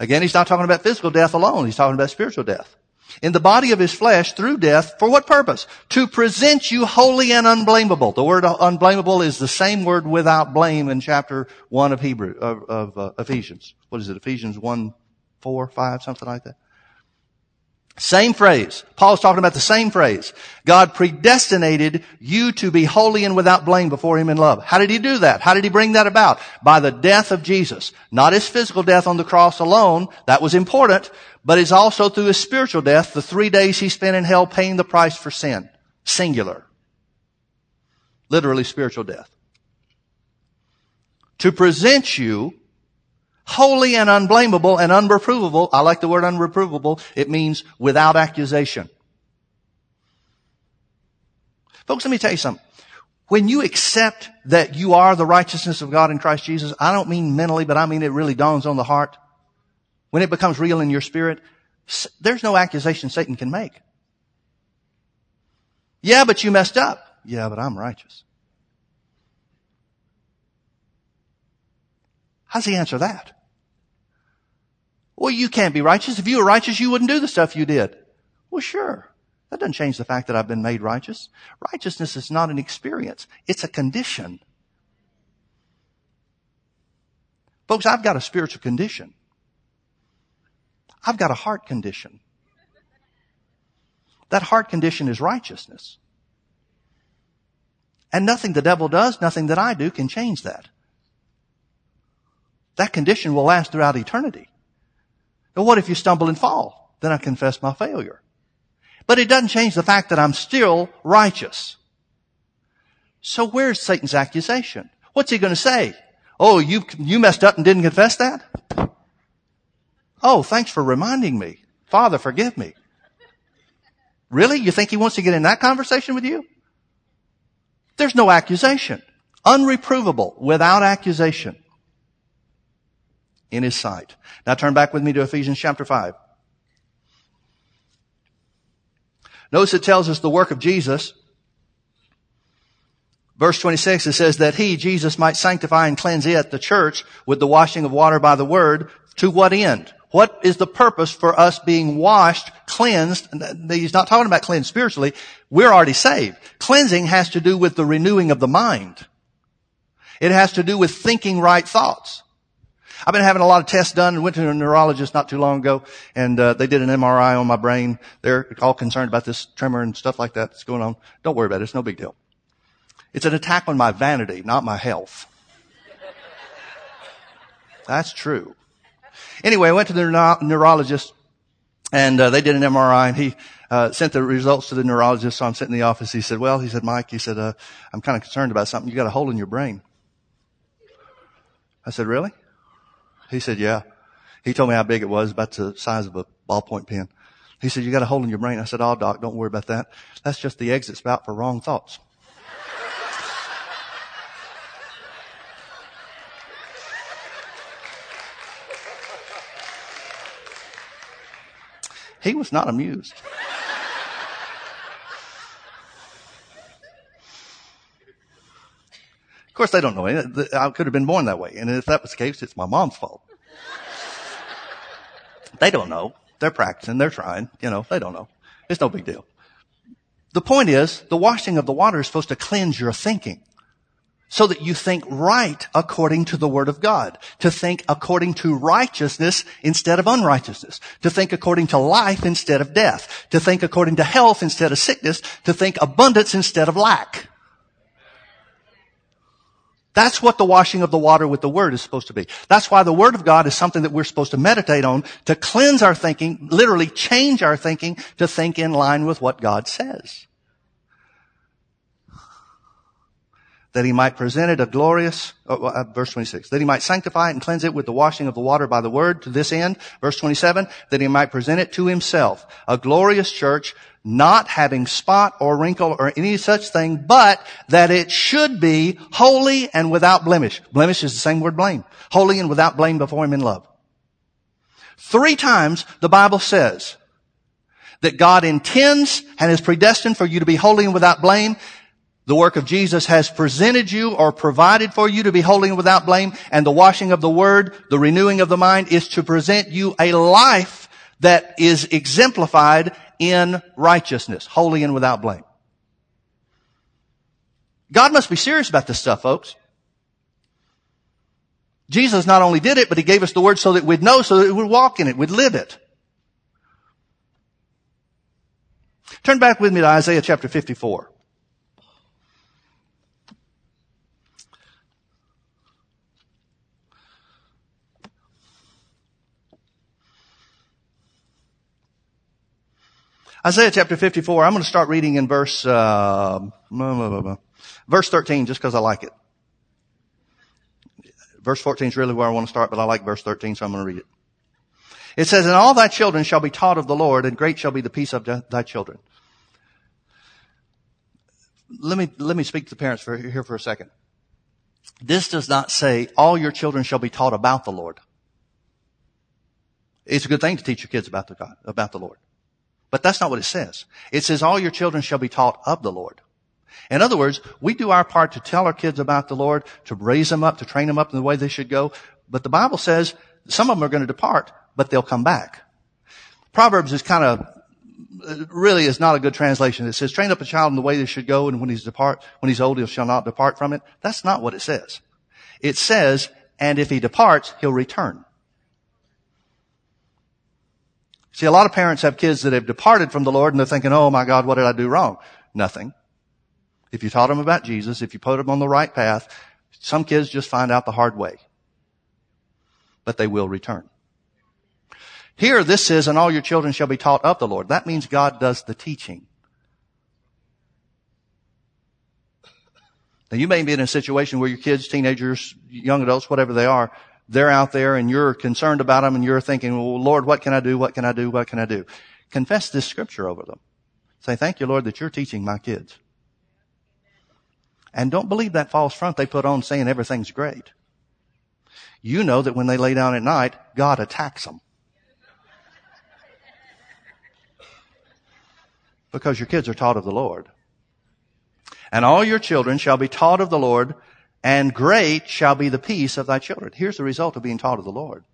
Again, he's not talking about physical death alone. He's talking about spiritual death in the body of his flesh through death. For what purpose? To present you holy and unblameable. The word unblameable is the same word without blame in chapter one of Hebrew, of, of uh, Ephesians. What is it? Ephesians 1, 4, 5, something like that. Same phrase. Paul's talking about the same phrase. God predestinated you to be holy and without blame before Him in love. How did He do that? How did He bring that about? By the death of Jesus. Not His physical death on the cross alone. That was important. But it's also through His spiritual death, the three days He spent in hell paying the price for sin. Singular. Literally spiritual death. To present you holy and unblameable and unreprovable. I like the word unreprovable. It means without accusation. Folks, let me tell you something. When you accept that you are the righteousness of God in Christ Jesus, I don't mean mentally, but I mean it really dawns on the heart. When it becomes real in your spirit, there's no accusation Satan can make. Yeah, but you messed up. Yeah, but I'm righteous. How's he answer that? Well, you can't be righteous. If you were righteous, you wouldn't do the stuff you did. Well, sure. That doesn't change the fact that I've been made righteous. Righteousness is not an experience. It's a condition. Folks, I've got a spiritual condition. I've got a heart condition. That heart condition is righteousness. And nothing the devil does, nothing that I do can change that. That condition will last throughout eternity. But what if you stumble and fall? Then I confess my failure. But it doesn't change the fact that I'm still righteous. So where's Satan's accusation? What's he going to say? Oh, you, you messed up and didn't confess that? Oh, thanks for reminding me. Father, forgive me. Really? You think he wants to get in that conversation with you? There's no accusation. Unreprovable, without accusation in his sight. Now turn back with me to Ephesians chapter 5. Notice it tells us the work of Jesus. Verse 26, it says that he, Jesus, might sanctify and cleanse it, the church, with the washing of water by the word. To what end? What is the purpose for us being washed, cleansed? He's not talking about cleansed spiritually. We're already saved. Cleansing has to do with the renewing of the mind. It has to do with thinking right thoughts. I've been having a lot of tests done and went to a neurologist not too long ago and uh, they did an MRI on my brain. They're all concerned about this tremor and stuff like that that's going on. Don't worry about it. It's no big deal. It's an attack on my vanity, not my health. That's true. Anyway, I went to the neuro- neurologist and uh, they did an MRI and he uh, sent the results to the neurologist. So I'm sitting in the office. He said, well, he said, Mike, he said, uh, I'm kind of concerned about something. You got a hole in your brain. I said, really? He said, yeah. He told me how big it was, about the size of a ballpoint pen. He said, you got a hole in your brain. I said, oh, doc, don't worry about that. That's just the exit spout for wrong thoughts. He was not amused. Of course, they don't know. I could have been born that way. And if that was the case, it's my mom's fault. they don't know. They're practicing. They're trying. You know, they don't know. It's no big deal. The point is, the washing of the water is supposed to cleanse your thinking so that you think right according to the Word of God, to think according to righteousness instead of unrighteousness, to think according to life instead of death, to think according to health instead of sickness, to think abundance instead of lack. That's what the washing of the water with the Word is supposed to be. That's why the Word of God is something that we're supposed to meditate on to cleanse our thinking, literally change our thinking to think in line with what God says. That he might present it a glorious, uh, uh, verse 26, that he might sanctify it and cleanse it with the washing of the water by the word to this end, verse 27, that he might present it to himself, a glorious church, not having spot or wrinkle or any such thing, but that it should be holy and without blemish. Blemish is the same word blame. Holy and without blame before him in love. Three times the Bible says that God intends and is predestined for you to be holy and without blame. The work of Jesus has presented you or provided for you to be holy and without blame. And the washing of the word, the renewing of the mind is to present you a life that is exemplified in righteousness, holy and without blame. God must be serious about this stuff, folks. Jesus not only did it, but he gave us the word so that we'd know, so that we'd walk in it, we'd live it. Turn back with me to Isaiah chapter 54. Isaiah chapter 54, I'm going to start reading in verse, uh, verse 13 just because I like it. Verse 14 is really where I want to start, but I like verse 13, so I'm going to read it. It says, And all thy children shall be taught of the Lord, and great shall be the peace of thy children. Let me, let me speak to the parents for, here for a second. This does not say all your children shall be taught about the Lord. It's a good thing to teach your kids about the God, about the Lord. But that's not what it says. It says all your children shall be taught of the Lord. In other words, we do our part to tell our kids about the Lord, to raise them up, to train them up in the way they should go. But the Bible says some of them are going to depart, but they'll come back. Proverbs is kind of, really is not a good translation. It says, train up a child in the way they should go, and when he's depart, when he's old, he shall not depart from it. That's not what it says. It says, and if he departs, he'll return. See, a lot of parents have kids that have departed from the Lord and they're thinking, oh my God, what did I do wrong? Nothing. If you taught them about Jesus, if you put them on the right path, some kids just find out the hard way. But they will return. Here, this says, and all your children shall be taught of the Lord. That means God does the teaching. Now you may be in a situation where your kids, teenagers, young adults, whatever they are, they're out there and you're concerned about them and you're thinking, well, Lord, what can I do? What can I do? What can I do? Confess this scripture over them. Say, thank you, Lord, that you're teaching my kids. And don't believe that false front they put on saying everything's great. You know that when they lay down at night, God attacks them. Because your kids are taught of the Lord. And all your children shall be taught of the Lord, and great shall be the peace of thy children. Here's the result of being taught of the Lord.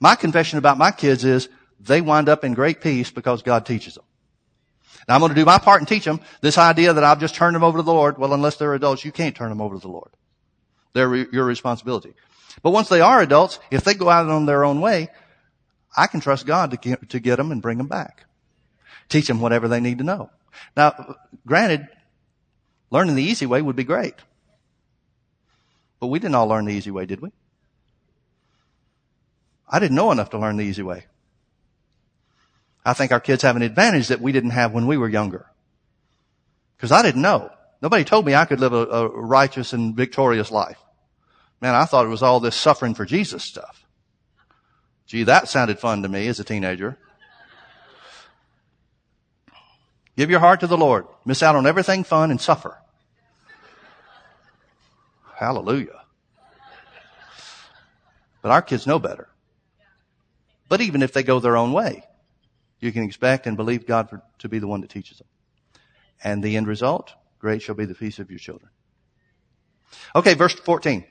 My confession about my kids is they wind up in great peace because God teaches them. Now I'm going to do my part and teach them this idea that I've just turned them over to the Lord. Well, unless they're adults, you can't turn them over to the Lord. They're re- your responsibility. But once they are adults, if they go out on their own way, I can trust God to get, to get them and bring them back. Teach them whatever they need to know. Now, granted, learning the easy way would be great. But we didn't all learn the easy way, did we? I didn't know enough to learn the easy way. I think our kids have an advantage that we didn't have when we were younger. Because I didn't know. Nobody told me I could live a, a, righteous and victorious life. Man, I thought it was all this suffering for Jesus stuff. Gee, that sounded fun to me as a teenager. Give your heart to the Lord. Miss out on everything fun and suffer. Hallelujah. But our kids know better. But even if they go their own way, you can expect and believe God for, to be the one that teaches them. And the end result, great shall be the peace of your children. Okay, verse 14.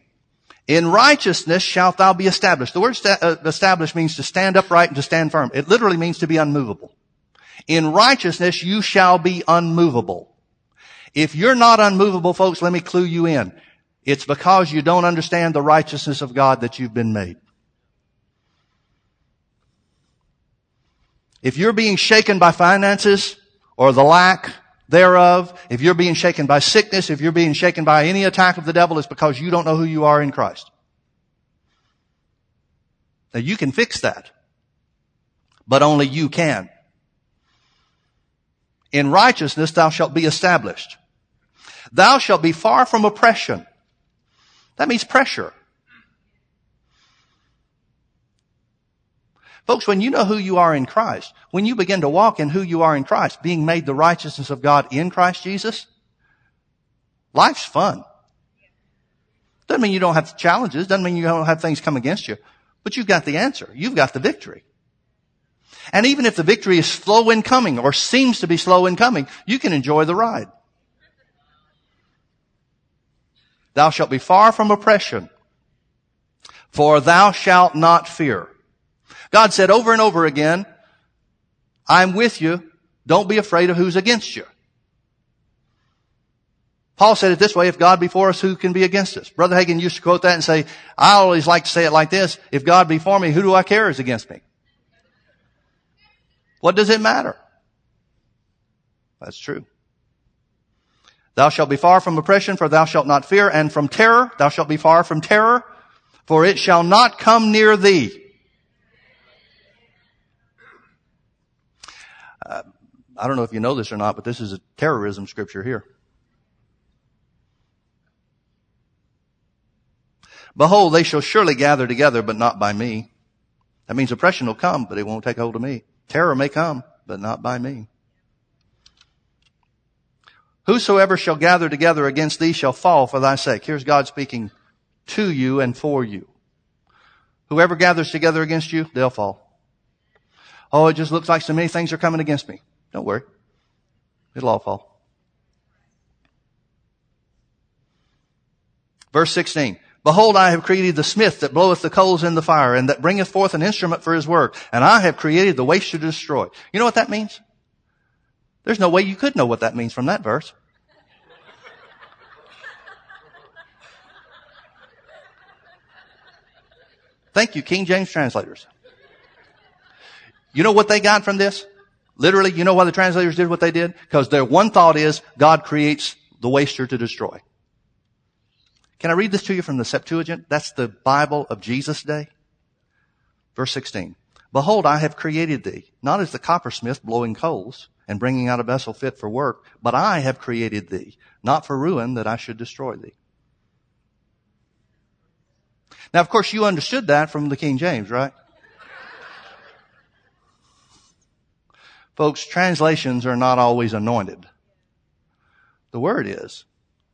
In righteousness shalt thou be established. The word sta- uh, established means to stand upright and to stand firm. It literally means to be unmovable. In righteousness you shall be unmovable. If you're not unmovable, folks, let me clue you in. It's because you don't understand the righteousness of God that you've been made. If you're being shaken by finances or the lack thereof, if you're being shaken by sickness, if you're being shaken by any attack of the devil, it's because you don't know who you are in Christ. Now you can fix that, but only you can. In righteousness thou shalt be established. Thou shalt be far from oppression. That means pressure. Folks, when you know who you are in Christ, when you begin to walk in who you are in Christ, being made the righteousness of God in Christ Jesus, life's fun. Doesn't mean you don't have challenges, doesn't mean you don't have things come against you, but you've got the answer. You've got the victory. And even if the victory is slow in coming or seems to be slow in coming, you can enjoy the ride. Thou shalt be far from oppression, for thou shalt not fear. God said over and over again, I'm with you. Don't be afraid of who's against you. Paul said it this way, if God be for us, who can be against us? Brother Hagin used to quote that and say, I always like to say it like this, if God be for me, who do I care is against me? What does it matter? That's true. Thou shalt be far from oppression, for thou shalt not fear, and from terror, thou shalt be far from terror, for it shall not come near thee. Uh, I don't know if you know this or not, but this is a terrorism scripture here. Behold, they shall surely gather together, but not by me. That means oppression will come, but it won't take hold of me. Terror may come, but not by me. Whosoever shall gather together against thee shall fall for thy sake. Here's God speaking to you and for you. Whoever gathers together against you, they'll fall. Oh, it just looks like so many things are coming against me. Don't worry. It'll all fall. Verse 16. Behold, I have created the smith that bloweth the coals in the fire and that bringeth forth an instrument for his work. And I have created the waste to destroy. You know what that means? There's no way you could know what that means from that verse. Thank you, King James translators. You know what they got from this? Literally, you know why the translators did what they did? Because their one thought is God creates the waster to destroy. Can I read this to you from the Septuagint? That's the Bible of Jesus' day. Verse 16. Behold, I have created thee, not as the coppersmith blowing coals and bringing out a vessel fit for work, but I have created thee, not for ruin that I should destroy thee. Now, of course, you understood that from the King James, right? Folks, translations are not always anointed. The word is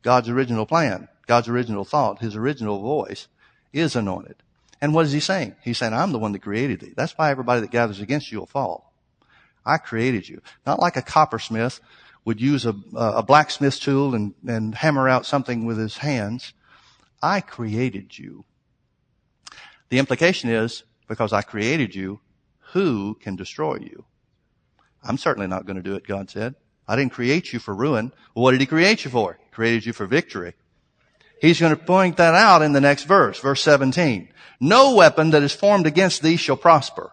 God's original plan, God's original thought, His original voice is anointed. And what is He saying? He's saying, I'm the one that created thee. That's why everybody that gathers against you will fall. I created you. Not like a coppersmith would use a, a blacksmith's tool and, and hammer out something with his hands. I created you. The implication is, because I created you, who can destroy you? I'm certainly not going to do it, God said. I didn't create you for ruin. Well, what did he create you for? He created you for victory. He's going to point that out in the next verse, verse 17. No weapon that is formed against thee shall prosper.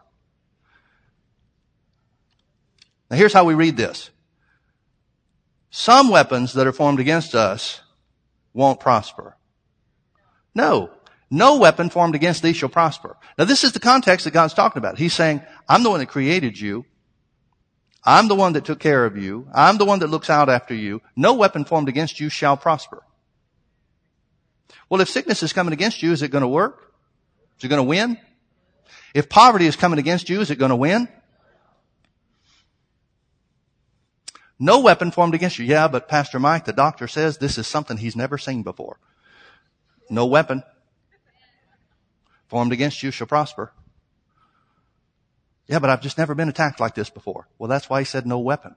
Now here's how we read this. Some weapons that are formed against us won't prosper. No. No weapon formed against thee shall prosper. Now this is the context that God's talking about. He's saying, I'm the one that created you. I'm the one that took care of you. I'm the one that looks out after you. No weapon formed against you shall prosper. Well, if sickness is coming against you, is it going to work? Is it going to win? If poverty is coming against you, is it going to win? No weapon formed against you. Yeah, but Pastor Mike, the doctor says this is something he's never seen before. No weapon formed against you shall prosper. Yeah, but I've just never been attacked like this before. Well, that's why he said no weapon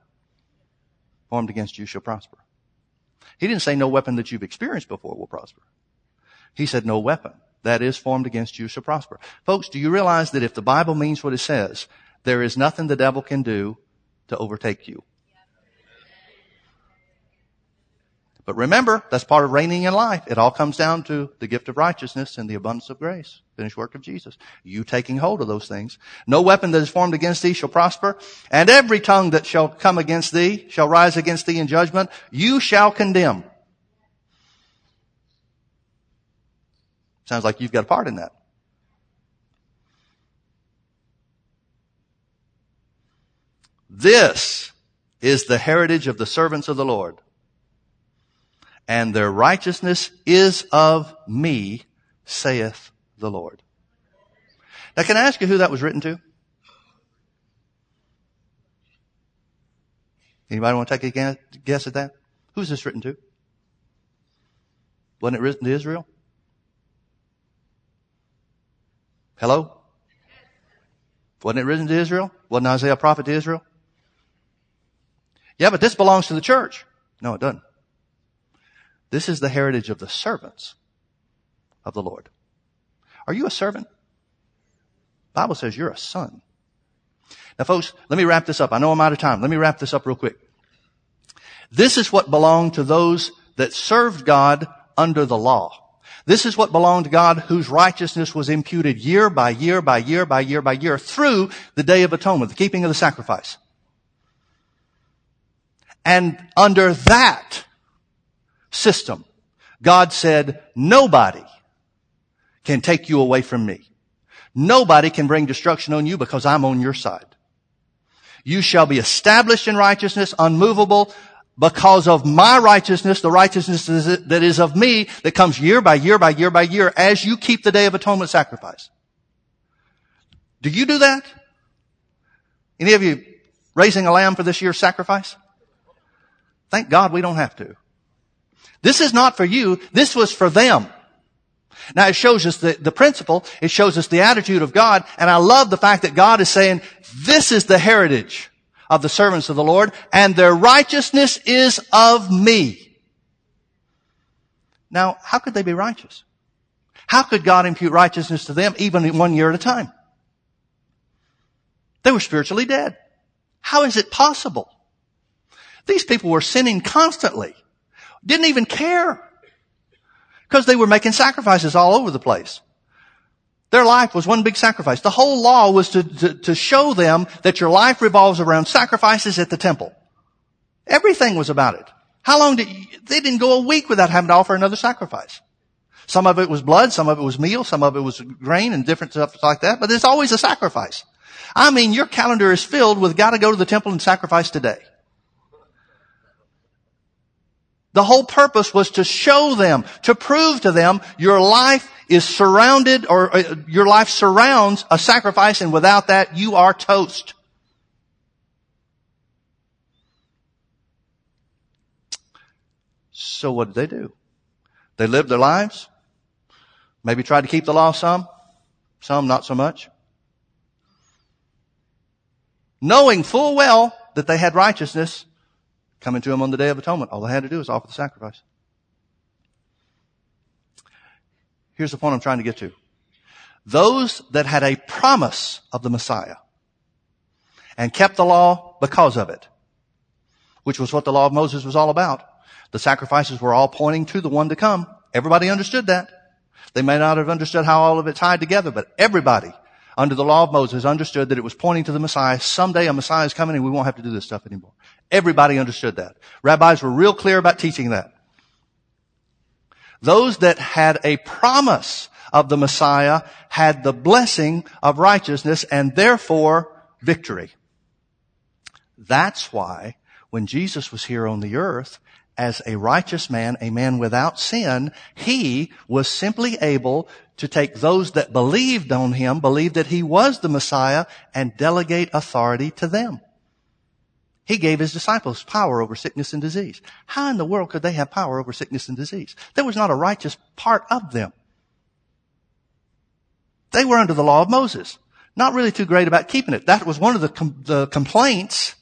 formed against you shall prosper. He didn't say no weapon that you've experienced before will prosper. He said no weapon that is formed against you shall prosper. Folks, do you realize that if the Bible means what it says, there is nothing the devil can do to overtake you? But remember, that's part of reigning in life. It all comes down to the gift of righteousness and the abundance of grace. Finished work of Jesus. You taking hold of those things. No weapon that is formed against thee shall prosper, and every tongue that shall come against thee shall rise against thee in judgment. You shall condemn. Sounds like you've got a part in that. This is the heritage of the servants of the Lord and their righteousness is of me, saith the Lord. Now can I ask you who that was written to? Anybody want to take a guess at that? Who's this written to? Wasn't it written to Israel? Hello? Wasn't it written to Israel? Wasn't Isaiah a prophet to Israel? Yeah, but this belongs to the church. No, it doesn't. This is the heritage of the servants of the Lord. Are you a servant? Bible says you're a son. Now folks, let me wrap this up. I know I'm out of time. Let me wrap this up real quick. This is what belonged to those that served God under the law. This is what belonged to God whose righteousness was imputed year by year by year by year by year through the day of atonement, the keeping of the sacrifice. And under that, system. God said, nobody can take you away from me. Nobody can bring destruction on you because I'm on your side. You shall be established in righteousness, unmovable, because of my righteousness, the righteousness that is of me, that comes year by year by year by year as you keep the day of atonement sacrifice. Do you do that? Any of you raising a lamb for this year's sacrifice? Thank God we don't have to. This is not for you. This was for them. Now it shows us the, the principle. It shows us the attitude of God. And I love the fact that God is saying, this is the heritage of the servants of the Lord and their righteousness is of me. Now, how could they be righteous? How could God impute righteousness to them even one year at a time? They were spiritually dead. How is it possible? These people were sinning constantly. Didn't even care. Because they were making sacrifices all over the place. Their life was one big sacrifice. The whole law was to, to, to, show them that your life revolves around sacrifices at the temple. Everything was about it. How long did, you, they didn't go a week without having to offer another sacrifice. Some of it was blood, some of it was meal, some of it was grain and different stuff like that, but there's always a sacrifice. I mean, your calendar is filled with gotta go to the temple and sacrifice today. The whole purpose was to show them, to prove to them your life is surrounded or uh, your life surrounds a sacrifice and without that you are toast. So what did they do? They lived their lives. Maybe tried to keep the law some, some not so much. Knowing full well that they had righteousness coming to him on the day of atonement. All they had to do was offer the sacrifice. Here's the point I'm trying to get to. Those that had a promise of the Messiah and kept the law because of it, which was what the law of Moses was all about. The sacrifices were all pointing to the one to come. Everybody understood that. They may not have understood how all of it tied together, but everybody under the law of Moses understood that it was pointing to the Messiah. Someday a Messiah is coming and we won't have to do this stuff anymore. Everybody understood that. Rabbis were real clear about teaching that. Those that had a promise of the Messiah had the blessing of righteousness and therefore victory. That's why when Jesus was here on the earth, as a righteous man, a man without sin, he was simply able to take those that believed on him, believed that he was the Messiah, and delegate authority to them. He gave his disciples power over sickness and disease. How in the world could they have power over sickness and disease? There was not a righteous part of them. They were under the law of Moses. Not really too great about keeping it. That was one of the, com- the complaints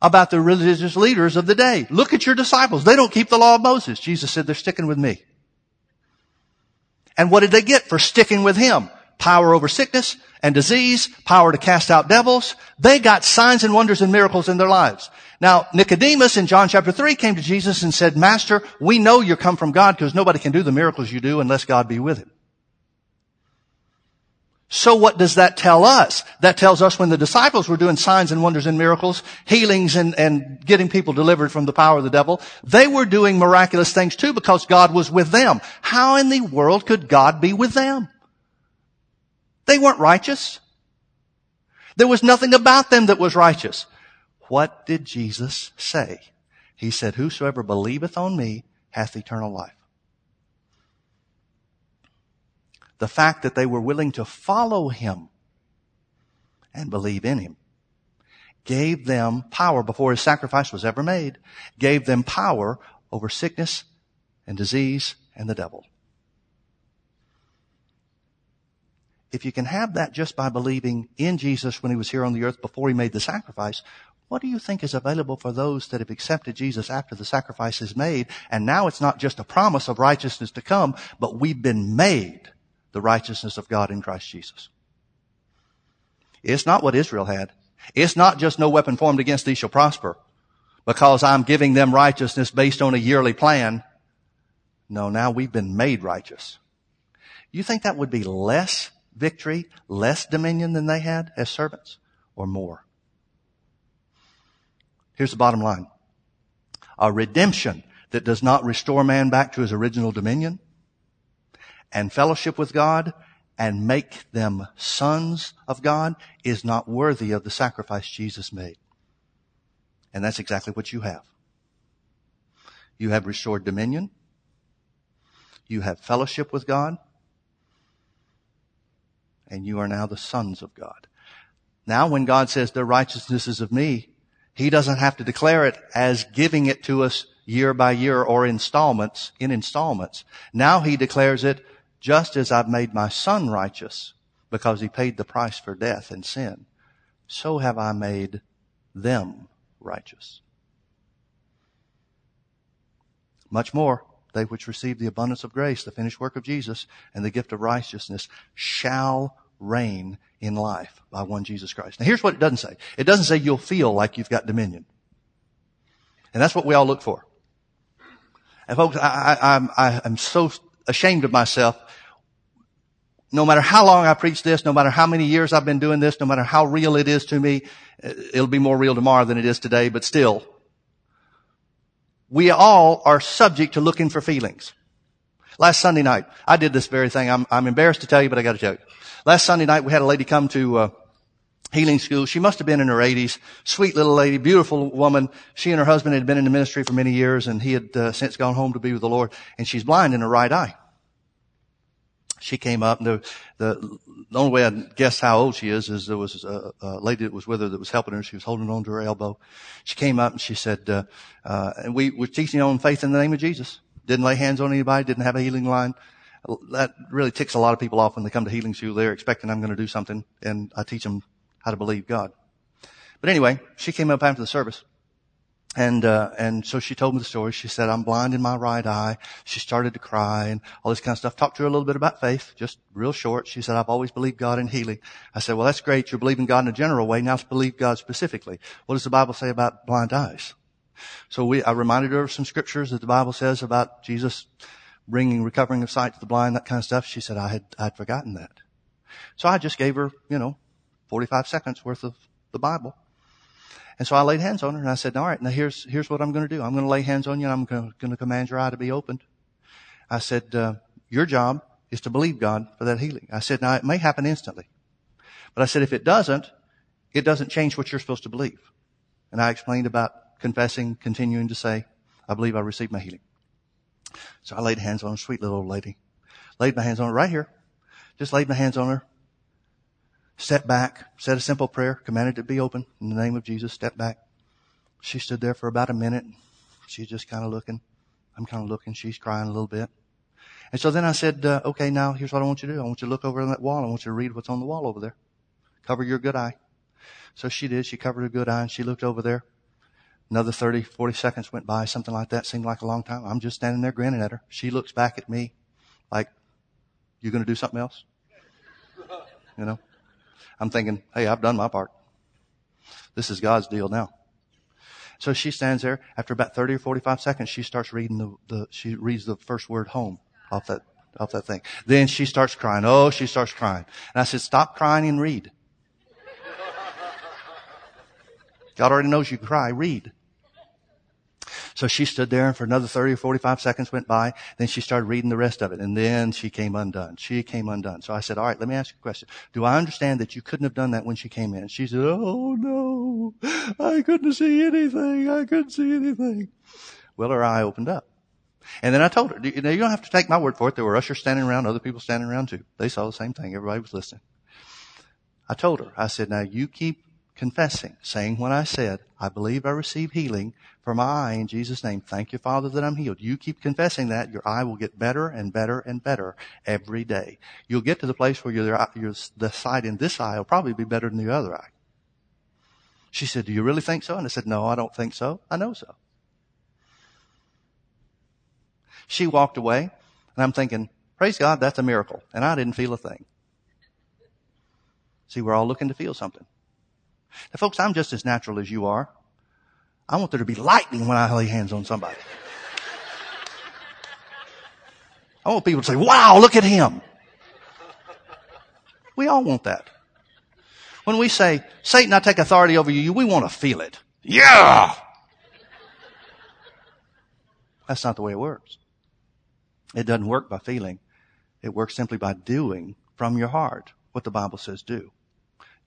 about the religious leaders of the day. Look at your disciples. They don't keep the law of Moses. Jesus said they're sticking with me. And what did they get for sticking with him? Power over sickness and disease, power to cast out devils. They got signs and wonders and miracles in their lives. Now, Nicodemus in John chapter 3 came to Jesus and said, Master, we know you're come from God because nobody can do the miracles you do unless God be with him. So what does that tell us? That tells us when the disciples were doing signs and wonders and miracles, healings and, and getting people delivered from the power of the devil, they were doing miraculous things too because God was with them. How in the world could God be with them? They weren't righteous. There was nothing about them that was righteous. What did Jesus say? He said, whosoever believeth on me hath eternal life. the fact that they were willing to follow him and believe in him gave them power before his sacrifice was ever made, gave them power over sickness and disease and the devil. If you can have that just by believing in Jesus when he was here on the earth before he made the sacrifice, what do you think is available for those that have accepted Jesus after the sacrifice is made? And now it's not just a promise of righteousness to come, but we've been made the righteousness of God in Christ Jesus. It's not what Israel had. It's not just no weapon formed against thee shall prosper because I'm giving them righteousness based on a yearly plan. No, now we've been made righteous. You think that would be less victory, less dominion than they had as servants or more? Here's the bottom line. A redemption that does not restore man back to his original dominion and fellowship with God and make them sons of God is not worthy of the sacrifice Jesus made. And that's exactly what you have. You have restored dominion. You have fellowship with God. And you are now the sons of God. Now when God says their righteousness is of me, He doesn't have to declare it as giving it to us year by year or installments, in installments. Now He declares it just as I've made my son righteous because he paid the price for death and sin, so have I made them righteous. Much more, they which receive the abundance of grace, the finished work of Jesus, and the gift of righteousness shall reign in life by one Jesus Christ. Now here's what it doesn't say. It doesn't say you'll feel like you've got dominion. And that's what we all look for. And folks, I, I, I'm, I am so ashamed of myself no matter how long I preach this, no matter how many years I've been doing this, no matter how real it is to me, it'll be more real tomorrow than it is today, but still, we all are subject to looking for feelings. Last Sunday night, I did this very thing. I'm, I'm embarrassed to tell you, but I got to tell you. Last Sunday night, we had a lady come to uh, healing school. She must have been in her 80s. Sweet little lady, beautiful woman. She and her husband had been in the ministry for many years, and he had uh, since gone home to be with the Lord. And she's blind in her right eye she came up and the, the, only way I guess how old she is is there was a, a, lady that was with her that was helping her. She was holding on to her elbow. She came up and she said, uh, uh, and we were teaching on faith in the name of Jesus. Didn't lay hands on anybody, didn't have a healing line. That really ticks a lot of people off when they come to healing school. They're expecting I'm going to do something and I teach them how to believe God. But anyway, she came up after the service and, uh, and so she told me the story. She said, I'm blind in my right eye. She started to cry and all this kind of stuff. Talked to her a little bit about faith, just real short. She said, I've always believed God in healing. I said, well, that's great. You're believing God in a general way. Now let's believe God specifically. What does the Bible say about blind eyes? So we, I reminded her of some scriptures that the Bible says about Jesus bringing recovering of sight to the blind, that kind of stuff. She said, I had, I'd forgotten that. So I just gave her, you know, 45 seconds worth of the Bible. And so I laid hands on her and I said, all right, now here's, here's what I'm going to do. I'm going to lay hands on you and I'm going to, command your eye to be opened. I said, uh, your job is to believe God for that healing. I said, now it may happen instantly, but I said, if it doesn't, it doesn't change what you're supposed to believe. And I explained about confessing, continuing to say, I believe I received my healing. So I laid hands on a sweet little old lady. Laid my hands on her right here. Just laid my hands on her stepped back, said a simple prayer, commanded it to be open in the name of Jesus, stepped back. She stood there for about a minute. She's just kind of looking. I'm kind of looking. She's crying a little bit. And so then I said, uh, okay, now here's what I want you to do. I want you to look over on that wall. I want you to read what's on the wall over there. Cover your good eye. So she did. She covered her good eye and she looked over there. Another 30, 40 seconds went by, something like that. Seemed like a long time. I'm just standing there grinning at her. She looks back at me like, you going to do something else? You know? I'm thinking, hey, I've done my part. This is God's deal now. So she stands there. After about 30 or 45 seconds, she starts reading the, the she reads the first word home off that, off that thing. Then she starts crying. Oh, she starts crying. And I said, stop crying and read. God already knows you cry. Read. So she stood there and for another 30 or 45 seconds went by. Then she started reading the rest of it and then she came undone. She came undone. So I said, all right, let me ask you a question. Do I understand that you couldn't have done that when she came in? She said, oh no, I couldn't see anything. I couldn't see anything. Well, her eye opened up. And then I told her, you know, you don't have to take my word for it. There were ushers standing around, other people standing around too. They saw the same thing. Everybody was listening. I told her, I said, now you keep confessing, saying what I said, I believe I receive healing for my eye in Jesus' name. Thank you, Father, that I'm healed. You keep confessing that, your eye will get better and better and better every day. You'll get to the place where your, your, the sight in this eye will probably be better than the other eye. She said, do you really think so? And I said, no, I don't think so. I know so. She walked away and I'm thinking, praise God, that's a miracle. And I didn't feel a thing. See, we're all looking to feel something. Now folks, I'm just as natural as you are. I want there to be lightning when I lay hands on somebody. I want people to say, wow, look at him. We all want that. When we say, Satan, I take authority over you, we want to feel it. Yeah! That's not the way it works. It doesn't work by feeling. It works simply by doing from your heart what the Bible says do.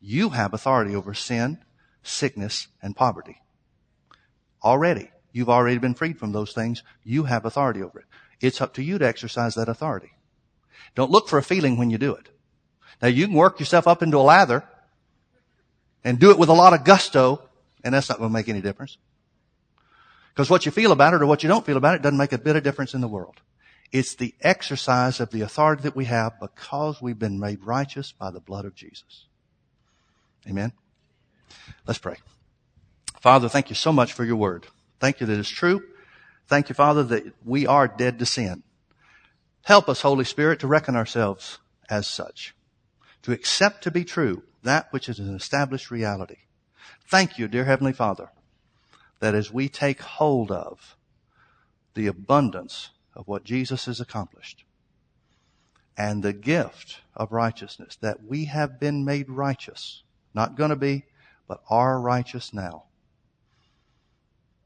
You have authority over sin, sickness, and poverty. Already. You've already been freed from those things. You have authority over it. It's up to you to exercise that authority. Don't look for a feeling when you do it. Now you can work yourself up into a lather and do it with a lot of gusto, and that's not going to make any difference. Because what you feel about it or what you don't feel about it doesn't make a bit of difference in the world. It's the exercise of the authority that we have because we've been made righteous by the blood of Jesus. Amen. Let's pray. Father, thank you so much for your word. Thank you that it's true. Thank you, Father, that we are dead to sin. Help us, Holy Spirit, to reckon ourselves as such, to accept to be true that which is an established reality. Thank you, dear Heavenly Father, that as we take hold of the abundance of what Jesus has accomplished, and the gift of righteousness, that we have been made righteous. Not gonna be, but are righteous now.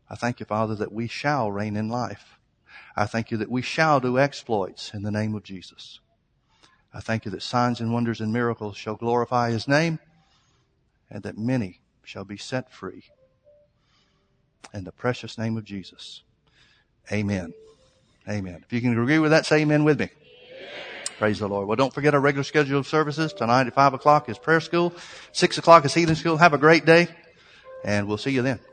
I thank you, Father, that we shall reign in life. I thank you that we shall do exploits in the name of Jesus. I thank you that signs and wonders and miracles shall glorify his name and that many shall be set free. In the precious name of Jesus. Amen. Amen. If you can agree with that, say amen with me. Praise the Lord. Well, don't forget our regular schedule of services. Tonight at five o'clock is prayer school. Six o'clock is healing school. Have a great day and we'll see you then.